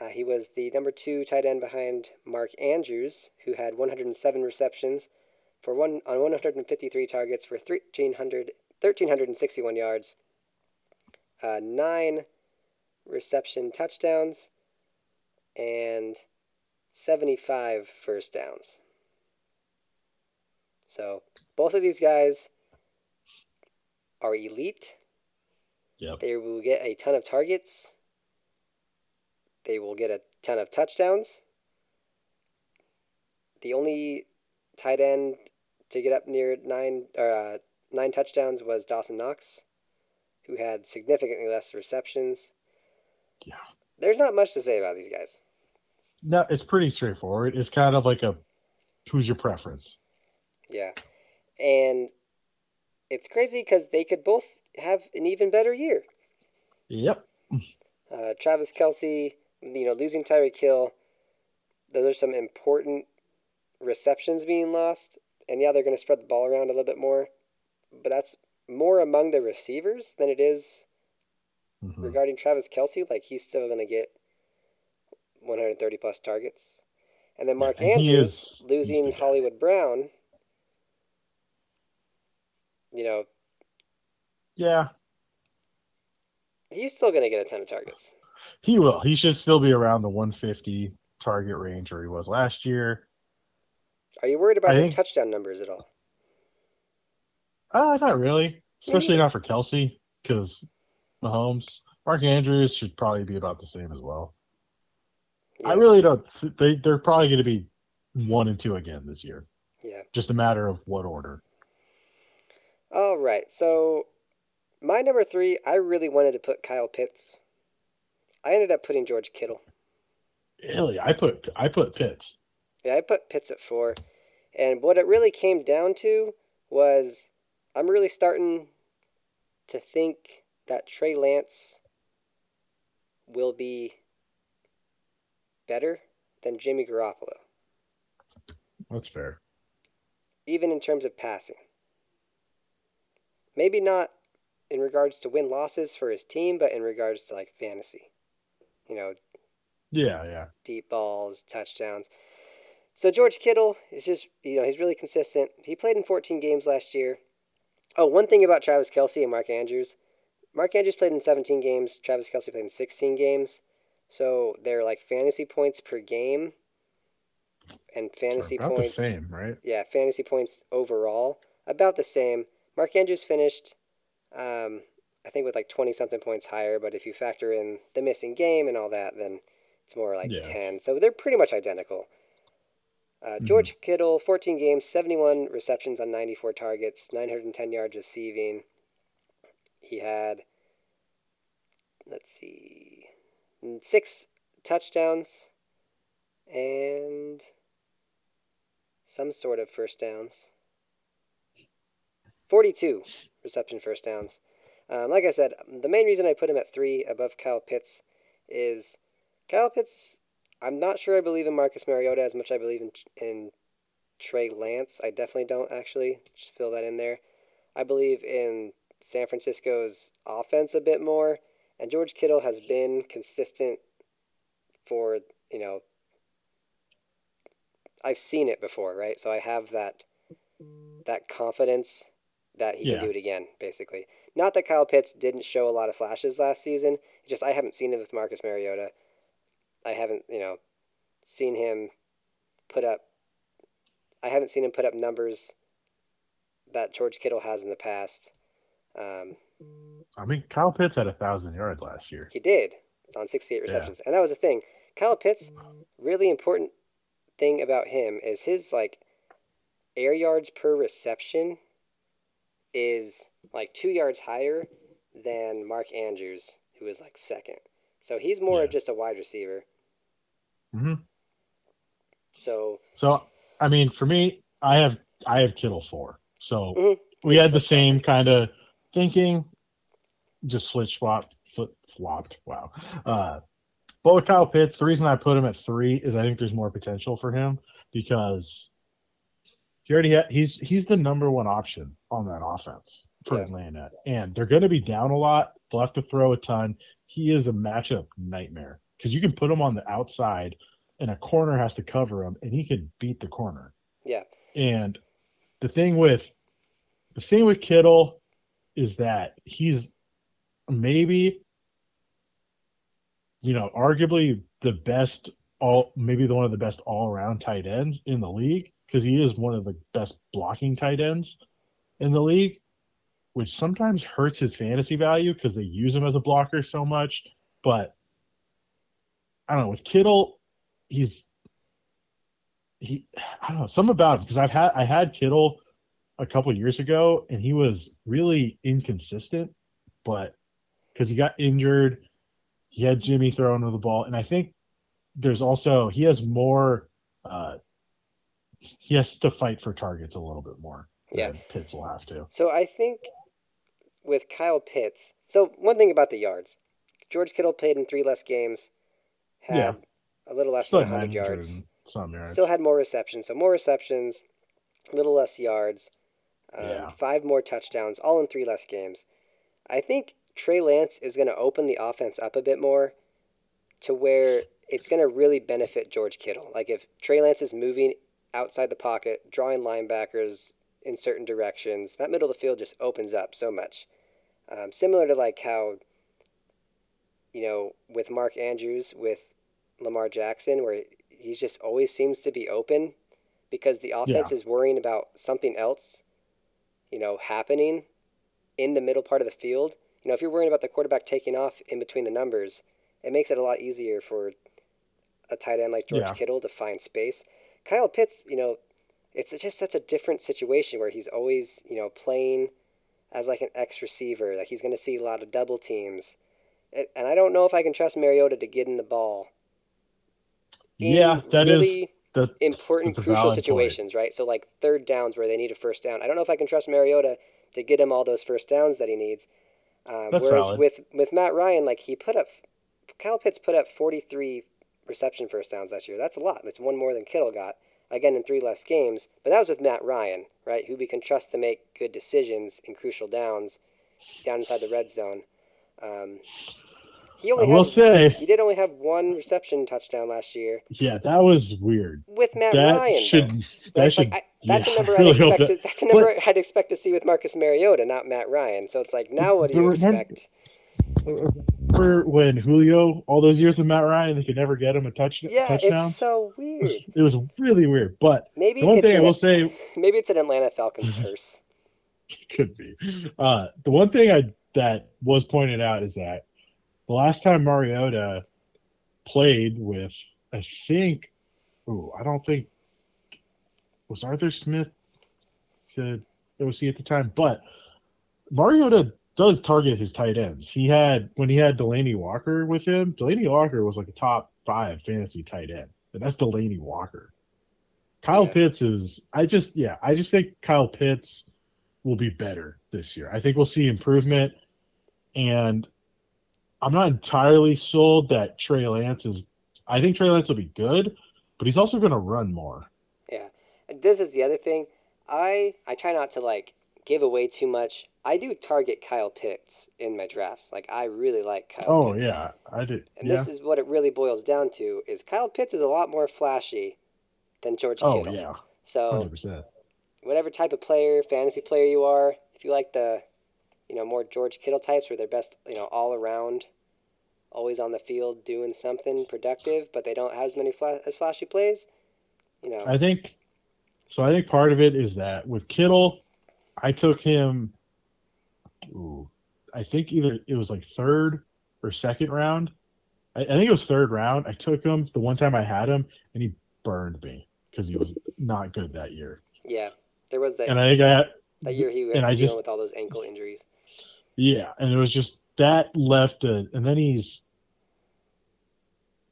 Uh, he was the number two tight end behind Mark Andrews, who had 107 receptions for one on 153 targets for 1300 1361 yards, uh, nine reception touchdowns, and 75 first downs. So both of these guys are elite. Yep. They will get a ton of targets. They will get a ton of touchdowns. The only tight end to get up near nine or uh, nine touchdowns was Dawson Knox, who had significantly less receptions. Yeah. There's not much to say about these guys. No, it's pretty straightforward. It's kind of like a who's your preference. Yeah, and it's crazy because they could both have an even better year. Yep. Uh, Travis Kelce, you know, losing Tyreek Hill, those are some important receptions being lost. And yeah, they're going to spread the ball around a little bit more, but that's more among the receivers than it is Mhm. regarding Travis Kelce. Like he's still going to get 130 plus targets. And then Yeah, Mark and Andrews is- losing. Hollywood Brown. You know, Yeah, he's still going to get a ton of targets. he will. He should still be around the 150 target range where he was last year. Are you worried about I think- touchdown numbers at all? Uh, not really. Especially not for Kelce, because Mahomes. Mark Andrews should probably be about the same as well. I really don't. They they're probably going to be one and two again this year. Yeah. Just a matter of what order. All right. So my number three, I really wanted to put Kyle Pitts. I ended up putting George Kittle. Really, I put I put Pitts. Yeah, I put Pitts at four. And what it really came down to was I'm really starting to think that Trey Lance will be better than Jimmy Garoppolo, That's fair. even in terms of passing. Maybe not in regards to win losses for his team, but in regards to like fantasy. You know, Yeah, yeah. deep balls, touchdowns. So George Kittle is just, you know, he's really consistent. He played in 14 games last year. Oh, one thing about Travis Kelce and Mark Andrews. Mark Andrews played in 17 games. Travis Kelce played in 16 games. So they're like fantasy points per game and fantasy About points. the same, right? Yeah, fantasy points overall about the same. Mark Andrews finished, um, I think, with like 20 something points higher, but if you factor in the missing game and all that, then it's more like Yeah. 10. So they're pretty much identical. Uh, George Kittle, 14 games, 71 receptions on 94 targets, 910 yards receiving. He had, let's see, six touchdowns and some sort of first downs. 42 reception first downs. Um, like I said, the main reason I put him at three above Kyle Pitts is Kyle Pitts. I'm not sure I believe in Marcus Mariota as much as I believe in in Trey Lance. I definitely don't actually. Just fill that in there. I believe in San Francisco's offense a bit more, and George Kittle has been consistent for you know. I've seen it before, right? So I have that that confidence that he Yeah. can do it again, basically. Not that Kyle Pitts didn't show a lot of flashes last season. Just I haven't seen him with Marcus Mariota. I haven't, you know, seen him put up. I haven't seen him put up numbers that George Kittle has in the past. Um, I mean, Kyle Pitts had a thousand yards last year. he did on 68 receptions, and that was the thing. Kyle Pitts, really important thing about him is his like air yards per reception is like two yards higher than Mark Andrews, who is like second. So he's more Yeah. of just a wide receiver. hmm So So, I mean, for me, I have I have Kittle four. So Mhm. we had the same kind of thinking, just flip flop, flip flopped. Wow. Uh, but with Kyle Pitts, the reason I put him at three is I think there's more potential for him because he already ha- he's he's the number one option on that offense for Yeah. Atlanta, and they're going to be down a lot. They'll have to throw a ton. He is a matchup nightmare because you can put him on the outside, and a corner has to cover him, and he could beat the corner. yeah, And the thing with the thing with Kittle is that he's maybe you know arguably the best all maybe the one of the best all around tight ends in the league because he is one of the best blocking tight ends in the league, which sometimes hurts his fantasy value because they use him as a blocker so much. But I don't know with Kittle, he's he I don't know something about him because I've had I had Kittle a couple years ago and he was really inconsistent, but because he got injured, he had Jimmy throwing to the ball, and I think there's also he has more. Uh, he has to fight for targets a little bit more. Yeah. Pitts will have to. So I think with Kyle Pitts, so one thing about the yards, George Kittle played in three less games, had Yeah. a little less Still than 100 yards, Some yards. still had more receptions. So more receptions, a little less yards, um, Yeah. five more touchdowns, all in three less games. I think Trey Lance is going to open the offense up a bit more to where it's going to really benefit George Kittle. Like if Trey Lance is moving outside the pocket, drawing linebackers in certain directions, that middle of the field just opens up so much. Um, similar to like how, you know, with Mark Andrews, with Lamar Jackson, where he just always seems to be open because the offense Yeah. is worrying about something else, you know, happening in the middle part of the field. You know, if you're worrying about the quarterback taking off in between the numbers, it makes it a lot easier for a tight end like George Yeah. Kittle to find space. Kyle Pitts, you know, it's just such a different situation where he's always, you know, playing as like an X receiver. Like he's going to see a lot of double teams. And I don't know if I can trust Mariota to get in the ball in Yeah, that is really the important, crucial valid point. situations, right? So like third downs where they need a first down. I don't know if I can trust Mariota to get him all those first downs that he needs. Uh, whereas valid. with with Matt Ryan, like he put up, Kyle Pitts put up forty three reception first downs last year. That's a lot. That's one more than Kittle got. Again, in three less games, but that was with Matt Ryan, right? Who we can trust to make good decisions in crucial downs, down inside the red zone. Um, he I only will had say, he did only have one reception touchdown last year yeah, that was weird. with Matt that Ryan. should that Right? Should like, I, that's yeah, a number I I'd really expect. To, that's a number I'd expect to see with Marcus Mariota, not Matt Ryan. So it's like, now what do you remember- expect? For when Julio all those years with Matt Ryan, they could never get him a touch, Yeah, touchdown. it's so weird. It was really weird. But Maybe one it's thing I an, will say maybe it's an Atlanta Falcons curse. could be uh, the one thing I that was pointed out is that the last time Mariota played with, I think, oh, I don't think was Arthur Smith to OC at the time, but Mariota does target his tight ends. He had when he had Delanie Walker with him. Delanie Walker was like a top five fantasy tight end, and that's Delanie Walker. Kyle Yeah. Pitts is. I just yeah. I just think Kyle Pitts will be better this year. I think we'll see improvement, and I'm not entirely sold that Trey Lance is. I think Trey Lance will be good, but he's also going to run more. Yeah, this is the other thing. I I try not to like give away too much. I do target Kyle Pitts in my drafts. Like I really like Kyle. Oh Pitts. yeah, I do. And yeah. this is what it really boils down to: is Kyle Pitts is a lot more flashy than George oh Kittle. yeah, So hundred percent. whatever type of player, fantasy player you are, if you like the, you know, more George Kittle types where they're best, you know, all around, always on the field doing something productive, but they don't have as many fla- as flashy plays, you know. I think so. I think part of it is that with Kittle, I took him. Ooh, I think either it was like third or second round. I, I think it was third round. I took him the one time I had him, and he burned me because he was not good that year. yeah, there was that And I think I that year he was dealing just- with all those ankle injuries. Yeah, and it was just that left a, and then he's.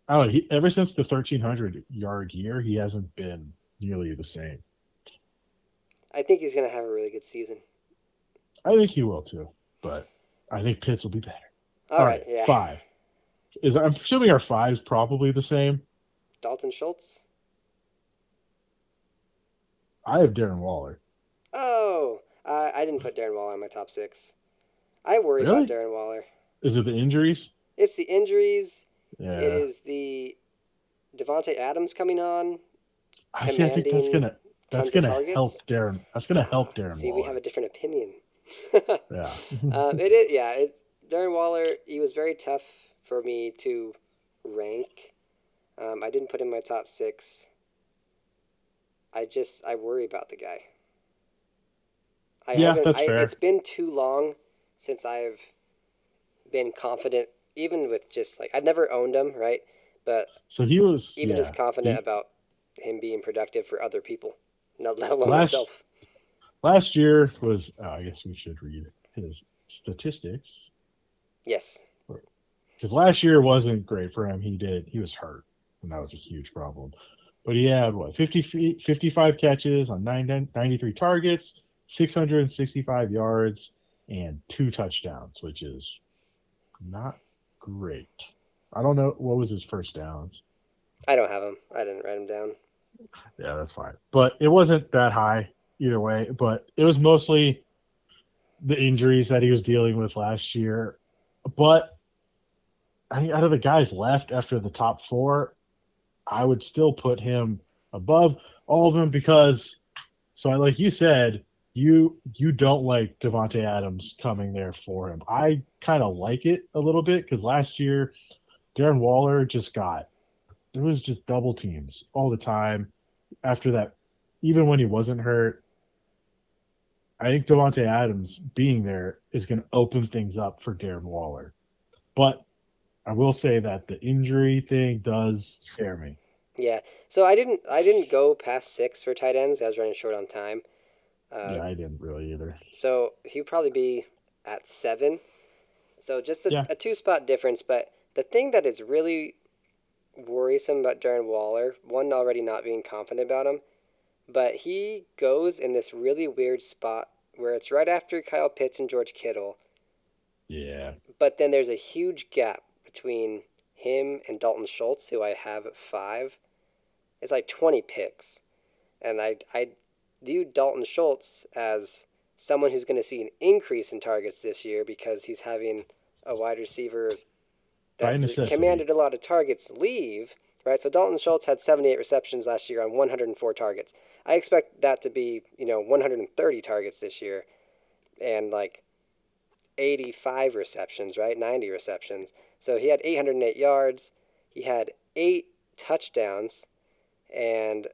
I don't know. He, ever since the thirteen hundred yard year, he hasn't been nearly the same. I think he's gonna have a really good season. I think he will too, but I think Pitts will be better. all right, yeah. five. Is I'm assuming our five's probably the same. Dalton Schultz. I have Darren Waller. Oh, uh, I didn't put Darren Waller in my top six. I worry Really? about Darren Waller. Is it the injuries? It's the injuries. Yeah, It is the Davante Adams coming on. I, I think that's gonna that's gonna targets. help Darren. That's gonna help Darren. See, Waller. we have a different opinion. yeah. um, it is, yeah. It, Darren Waller, he was very tough for me to rank. Um, I didn't put him in my top six. I just I worry about the guy. I Yeah, haven't. that's I, fair. It's been too long since I've been confident, even with just like I've never owned him, right? But So he was even yeah, just confident he- about him being productive for other people, not let alone Last- myself. last year was. Oh, I guess we should read his statistics Yes. because last year wasn't great for him. He did. He was hurt, and that was a huge problem. But he had what 50, 55 catches on 9 93 targets, 665 yards, and two touchdowns, which is not great. I don't know what was his first downs. I don't have him. I didn't write him down. Yeah, that's fine. But it wasn't that high either way. But it was mostly the injuries that he was dealing with last year. But I think out of the guys left after the top four, I would still put him above all of them because so I like you said, you you don't like Davante Adams coming there for him. I kind of like it a little bit because last year Darren Waller just got there was just double teams all the time after that, even when he wasn't hurt, I think Davante Adams being there is going to open things up for Darren Waller. But I will say that the injury thing does scare me. Yeah. So I didn't. I didn't go past six for tight ends. I was running short on time. Uh, yeah, I didn't really either. So he'd probably be at seven. So just a, Yeah. a two spot difference. But the thing that is really worrisome about Darren Waller. One, already not being confident about him, but he goes in this really weird spot where it's right after Kyle Pitts and George Kittle, Yeah. but then there's a huge gap between him and Dalton Schultz, who I have at five. It's like 20 picks. And I, I view Dalton Schultz as someone who's going to see an increase in targets this year because he's having a wide receiver that commanded a lot of targets leave, right? So Dalton Schultz had 78 receptions last year on 104 targets. I expect that to be, you know, 130 targets this year and like 85 receptions, right? 90 receptions. So he had 808 yards. He had eight touchdowns, and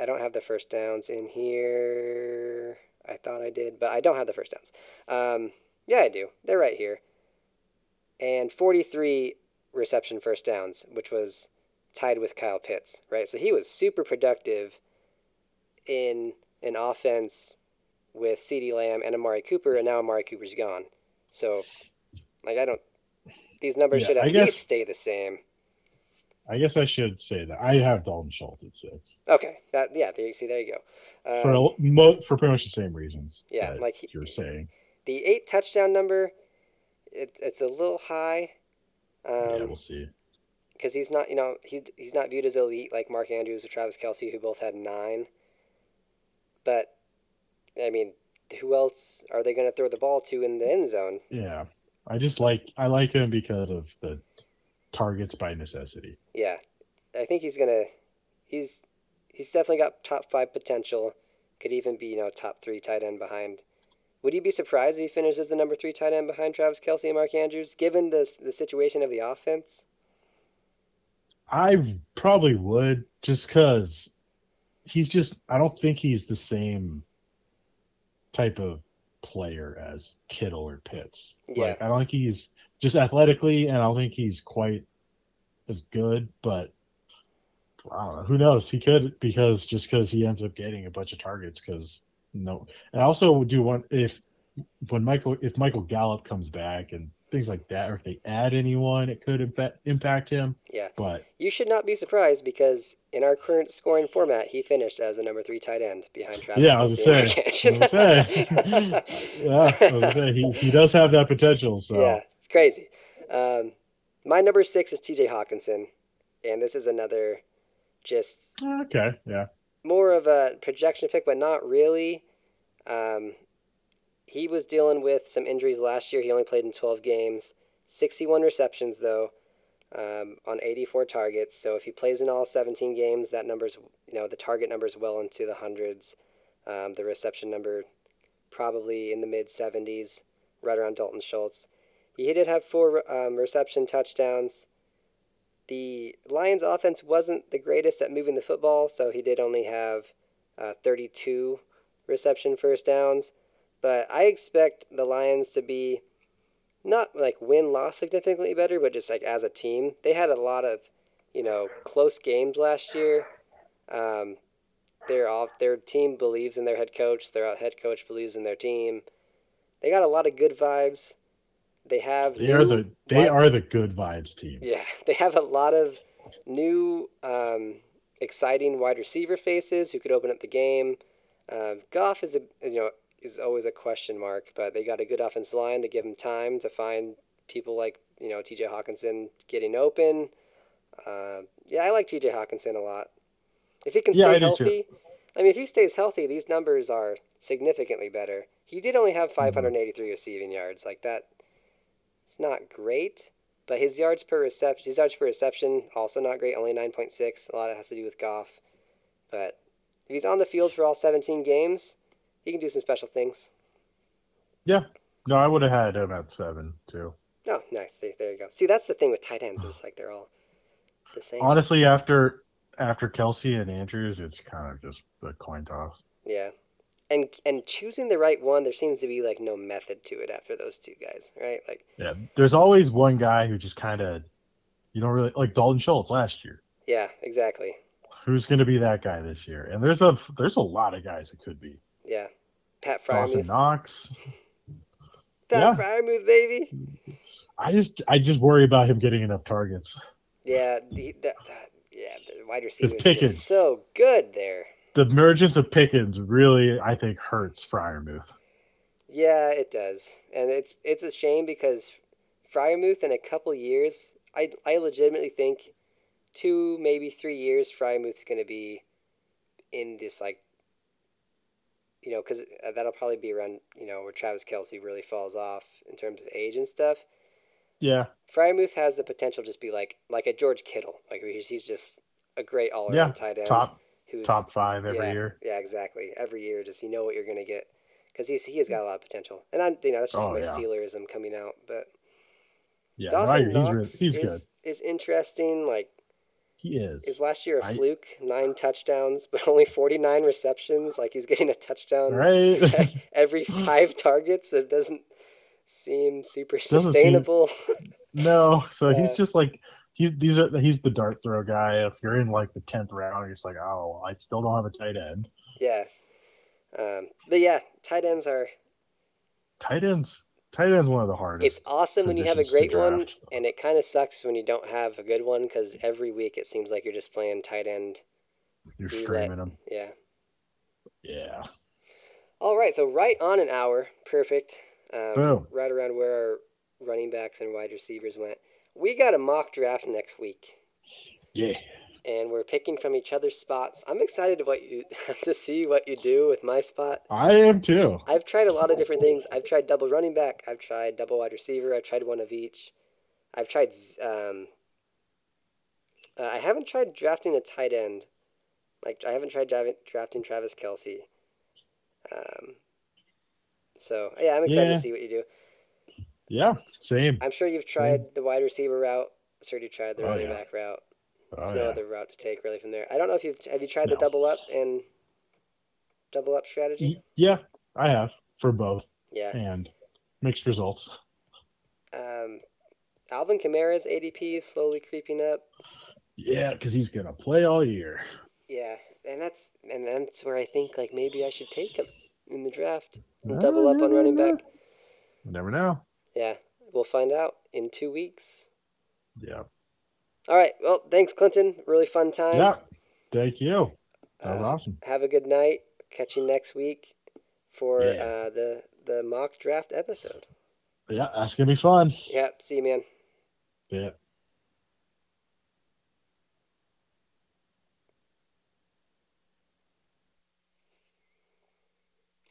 I don't have the first downs in here. I thought I did, but I don't have the first downs. Um, yeah, I do. They're right here. And 43 reception first downs, which was tied with Kyle Pitts, right? So he was super productive in an offense with CeeDee Lamb and Amari Cooper, and now Amari Cooper's gone. So, like, I don't. These numbers Yeah, should at I guess- least stay the same. I guess I should say that I have Dalton Schultz at six Okay, that yeah. There you see. There you go. for Um, a, mo- for pretty much the same reasons. yeah, like he- you're saying. the eight touchdown number, it's it's a little high. yeah, Um, we'll see. because he's not, you know, he's he's not viewed as elite like Mark Andrews or Travis Kelce, who both had nine. But, I mean, who else are they going to throw the ball to in the end zone? Yeah, I just like I like him because of the targets by necessity. Yeah, I think he's gonna, he's he's definitely got top five potential. Could even be you know top three tight end behind. Would you be surprised if he finishes the number three tight end behind Travis Kelce and Mark Andrews, given the the situation of the offense? I probably would just because he's just I don't think he's the same type of player as Kittle or Pitts. Yeah. Like I don't think he's just athletically and I don't think he's quite as good, but I don't know. Who knows? He could because just because he ends up getting a bunch of targets because no and I also do want if when Michael if Michael Gallup comes back and things like that, or if they add anyone, it could impa- impact him. Yeah. But You should not be surprised because in our current scoring format, he finished as the number three tight end behind Travis Yeah, I was Kelsey and gonna Mark say. Andrews. yeah, I was gonna he, he does have that potential. So Yeah, it's crazy. Um, my number six is T.J. Hockenson, and this is another just okay, yeah, more of a projection pick, but not really. Um, he was dealing with some injuries last year. He only played in 12 games, 61 receptions though, um, on 84 targets. So if he plays in all 17 games, that number's you know the target number is well into the hundreds. Um, the reception number probably in the mid 70s, right around Dalton Schultz. He did have four um, reception touchdowns. The Lions' offense wasn't the greatest at moving the football, so he did only have uh, 32 reception first downs. But I expect the Lions to be not like win loss significantly better, but just like as a team. They had a lot of, you know, close games last year. Um, their off their team believes in their head coach. Their head coach believes in their team. They got a lot of good vibes. They have they are the they wide- are the good vibes team. yeah, they have a lot of new, um, exciting wide receiver faces who could open up the game. Uh, Goff is a you know is always a question mark, but they got a good offensive line. to give him time to find people like you know T.J. Hockenson getting open. Uh, yeah, I like T.J. Hockenson a lot. If he can Yeah, stay I healthy, I mean, if he stays healthy, these numbers are significantly better. He did only Mm-hmm. have 583 receiving yards, like that. It's not great, but his yards per reception, his yards per reception, also not great. Only 9.6. A lot of it has to do with Goff, but if he's on the field for all 17 games, he can do some special things. Yeah, no, I would have had him at seven too. Oh, nice. There, there you go. See, that's the thing with tight ends is like they're all the same. Honestly, after after Kelce and Andrews, it's kind of just a coin toss. Yeah. And and choosing the right one, there seems to be like no method to it after those two guys, right? Like Yeah, there's always one guy who just kind of you don't really like Dalton Schultz last year. yeah, exactly. Who's going to be that guy this year? And there's a there's a lot of guys it could be. Yeah. Pat Dawson Freiermuth. Knox. Pat yeah. Freiermuth, baby. I just I just worry about him getting enough targets. Yeah, the, the, yeah the wide receivers are Pickens. so good there. The emergence of Pickens really, I think, hurts Freiermuth. Yeah, it does, and it's it's a shame because Freiermuth in a couple years, I I legitimately think two maybe three years Freiermuth's going to be in this like you know because uh, that'll probably be around you know where Travis Kelce really falls off in terms of age and stuff. Yeah, Freiermuth has the potential to just be like like a George Kittle, like he's, he's just a great all around Yeah, tight end. top who's top five every yeah, year. Yeah, exactly. Every year, just you know what you're gonna get because he's he has got a lot of potential, and I'm you know that's just Oh, my yeah. Steelerism coming out. But Yeah, no, I Dawson he's, really, Knox he's is good. is interesting. Like, He is. is last year a I- fluke? Nine touchdowns, but only 49 receptions. Like he's getting a touchdown right? every five targets. It doesn't seem super seem- sustainable. no, so he's just like he's these are he's the dart throw guy. If you're in like the tenth round, it's like, oh, I still don't have a tight end. yeah. Um, but yeah, tight ends are Tight ends, tight ends, one of the hardest. It's awesome when you have a great one, and it kind of sucks when you don't have a good one because every week it seems like you're just playing tight end. You're roulette. streaming them. Yeah. Yeah. All right, so right on an hour, perfect. Um, Boom. right around where our running backs and wide receivers went. We got a mock draft next week, Yeah. And we're picking from each other's spots. I'm excited what you to see what you do with my spot. I am too. I've tried a lot of different things. I've tried double running back. I've tried double wide receiver. I've tried one of each. I've tried. Um, uh, I haven't tried drafting a tight end. Like I haven't tried drafting, drafting Travis Kelce. Um, so yeah, I'm excited Yeah. to see what you do. Yeah. Same. I'm sure you've tried the wide receiver route. I'm sure you tried the Oh, running yeah. back route. Oh, There's no yeah. other route to take really from there. I don't know if you've have you tried the double up and double up strategy. Yeah, I have for both Yeah. and mixed results. Um, Alvin Kamara's ADP is slowly creeping up. Yeah, because he's gonna play all year. Yeah, and that's and that's where I think like maybe I should take him in the draft and double up on running back. You never know. Yeah, we'll find out in two weeks. Yeah. All right. Well, thanks, Clinton. Really fun time. Yeah. Thank you. That was Uh, awesome. Have a good night. Catch you next week for Yeah. uh, the the mock draft episode. Yeah, that's gonna be fun. Yep. See you, man. Yeah.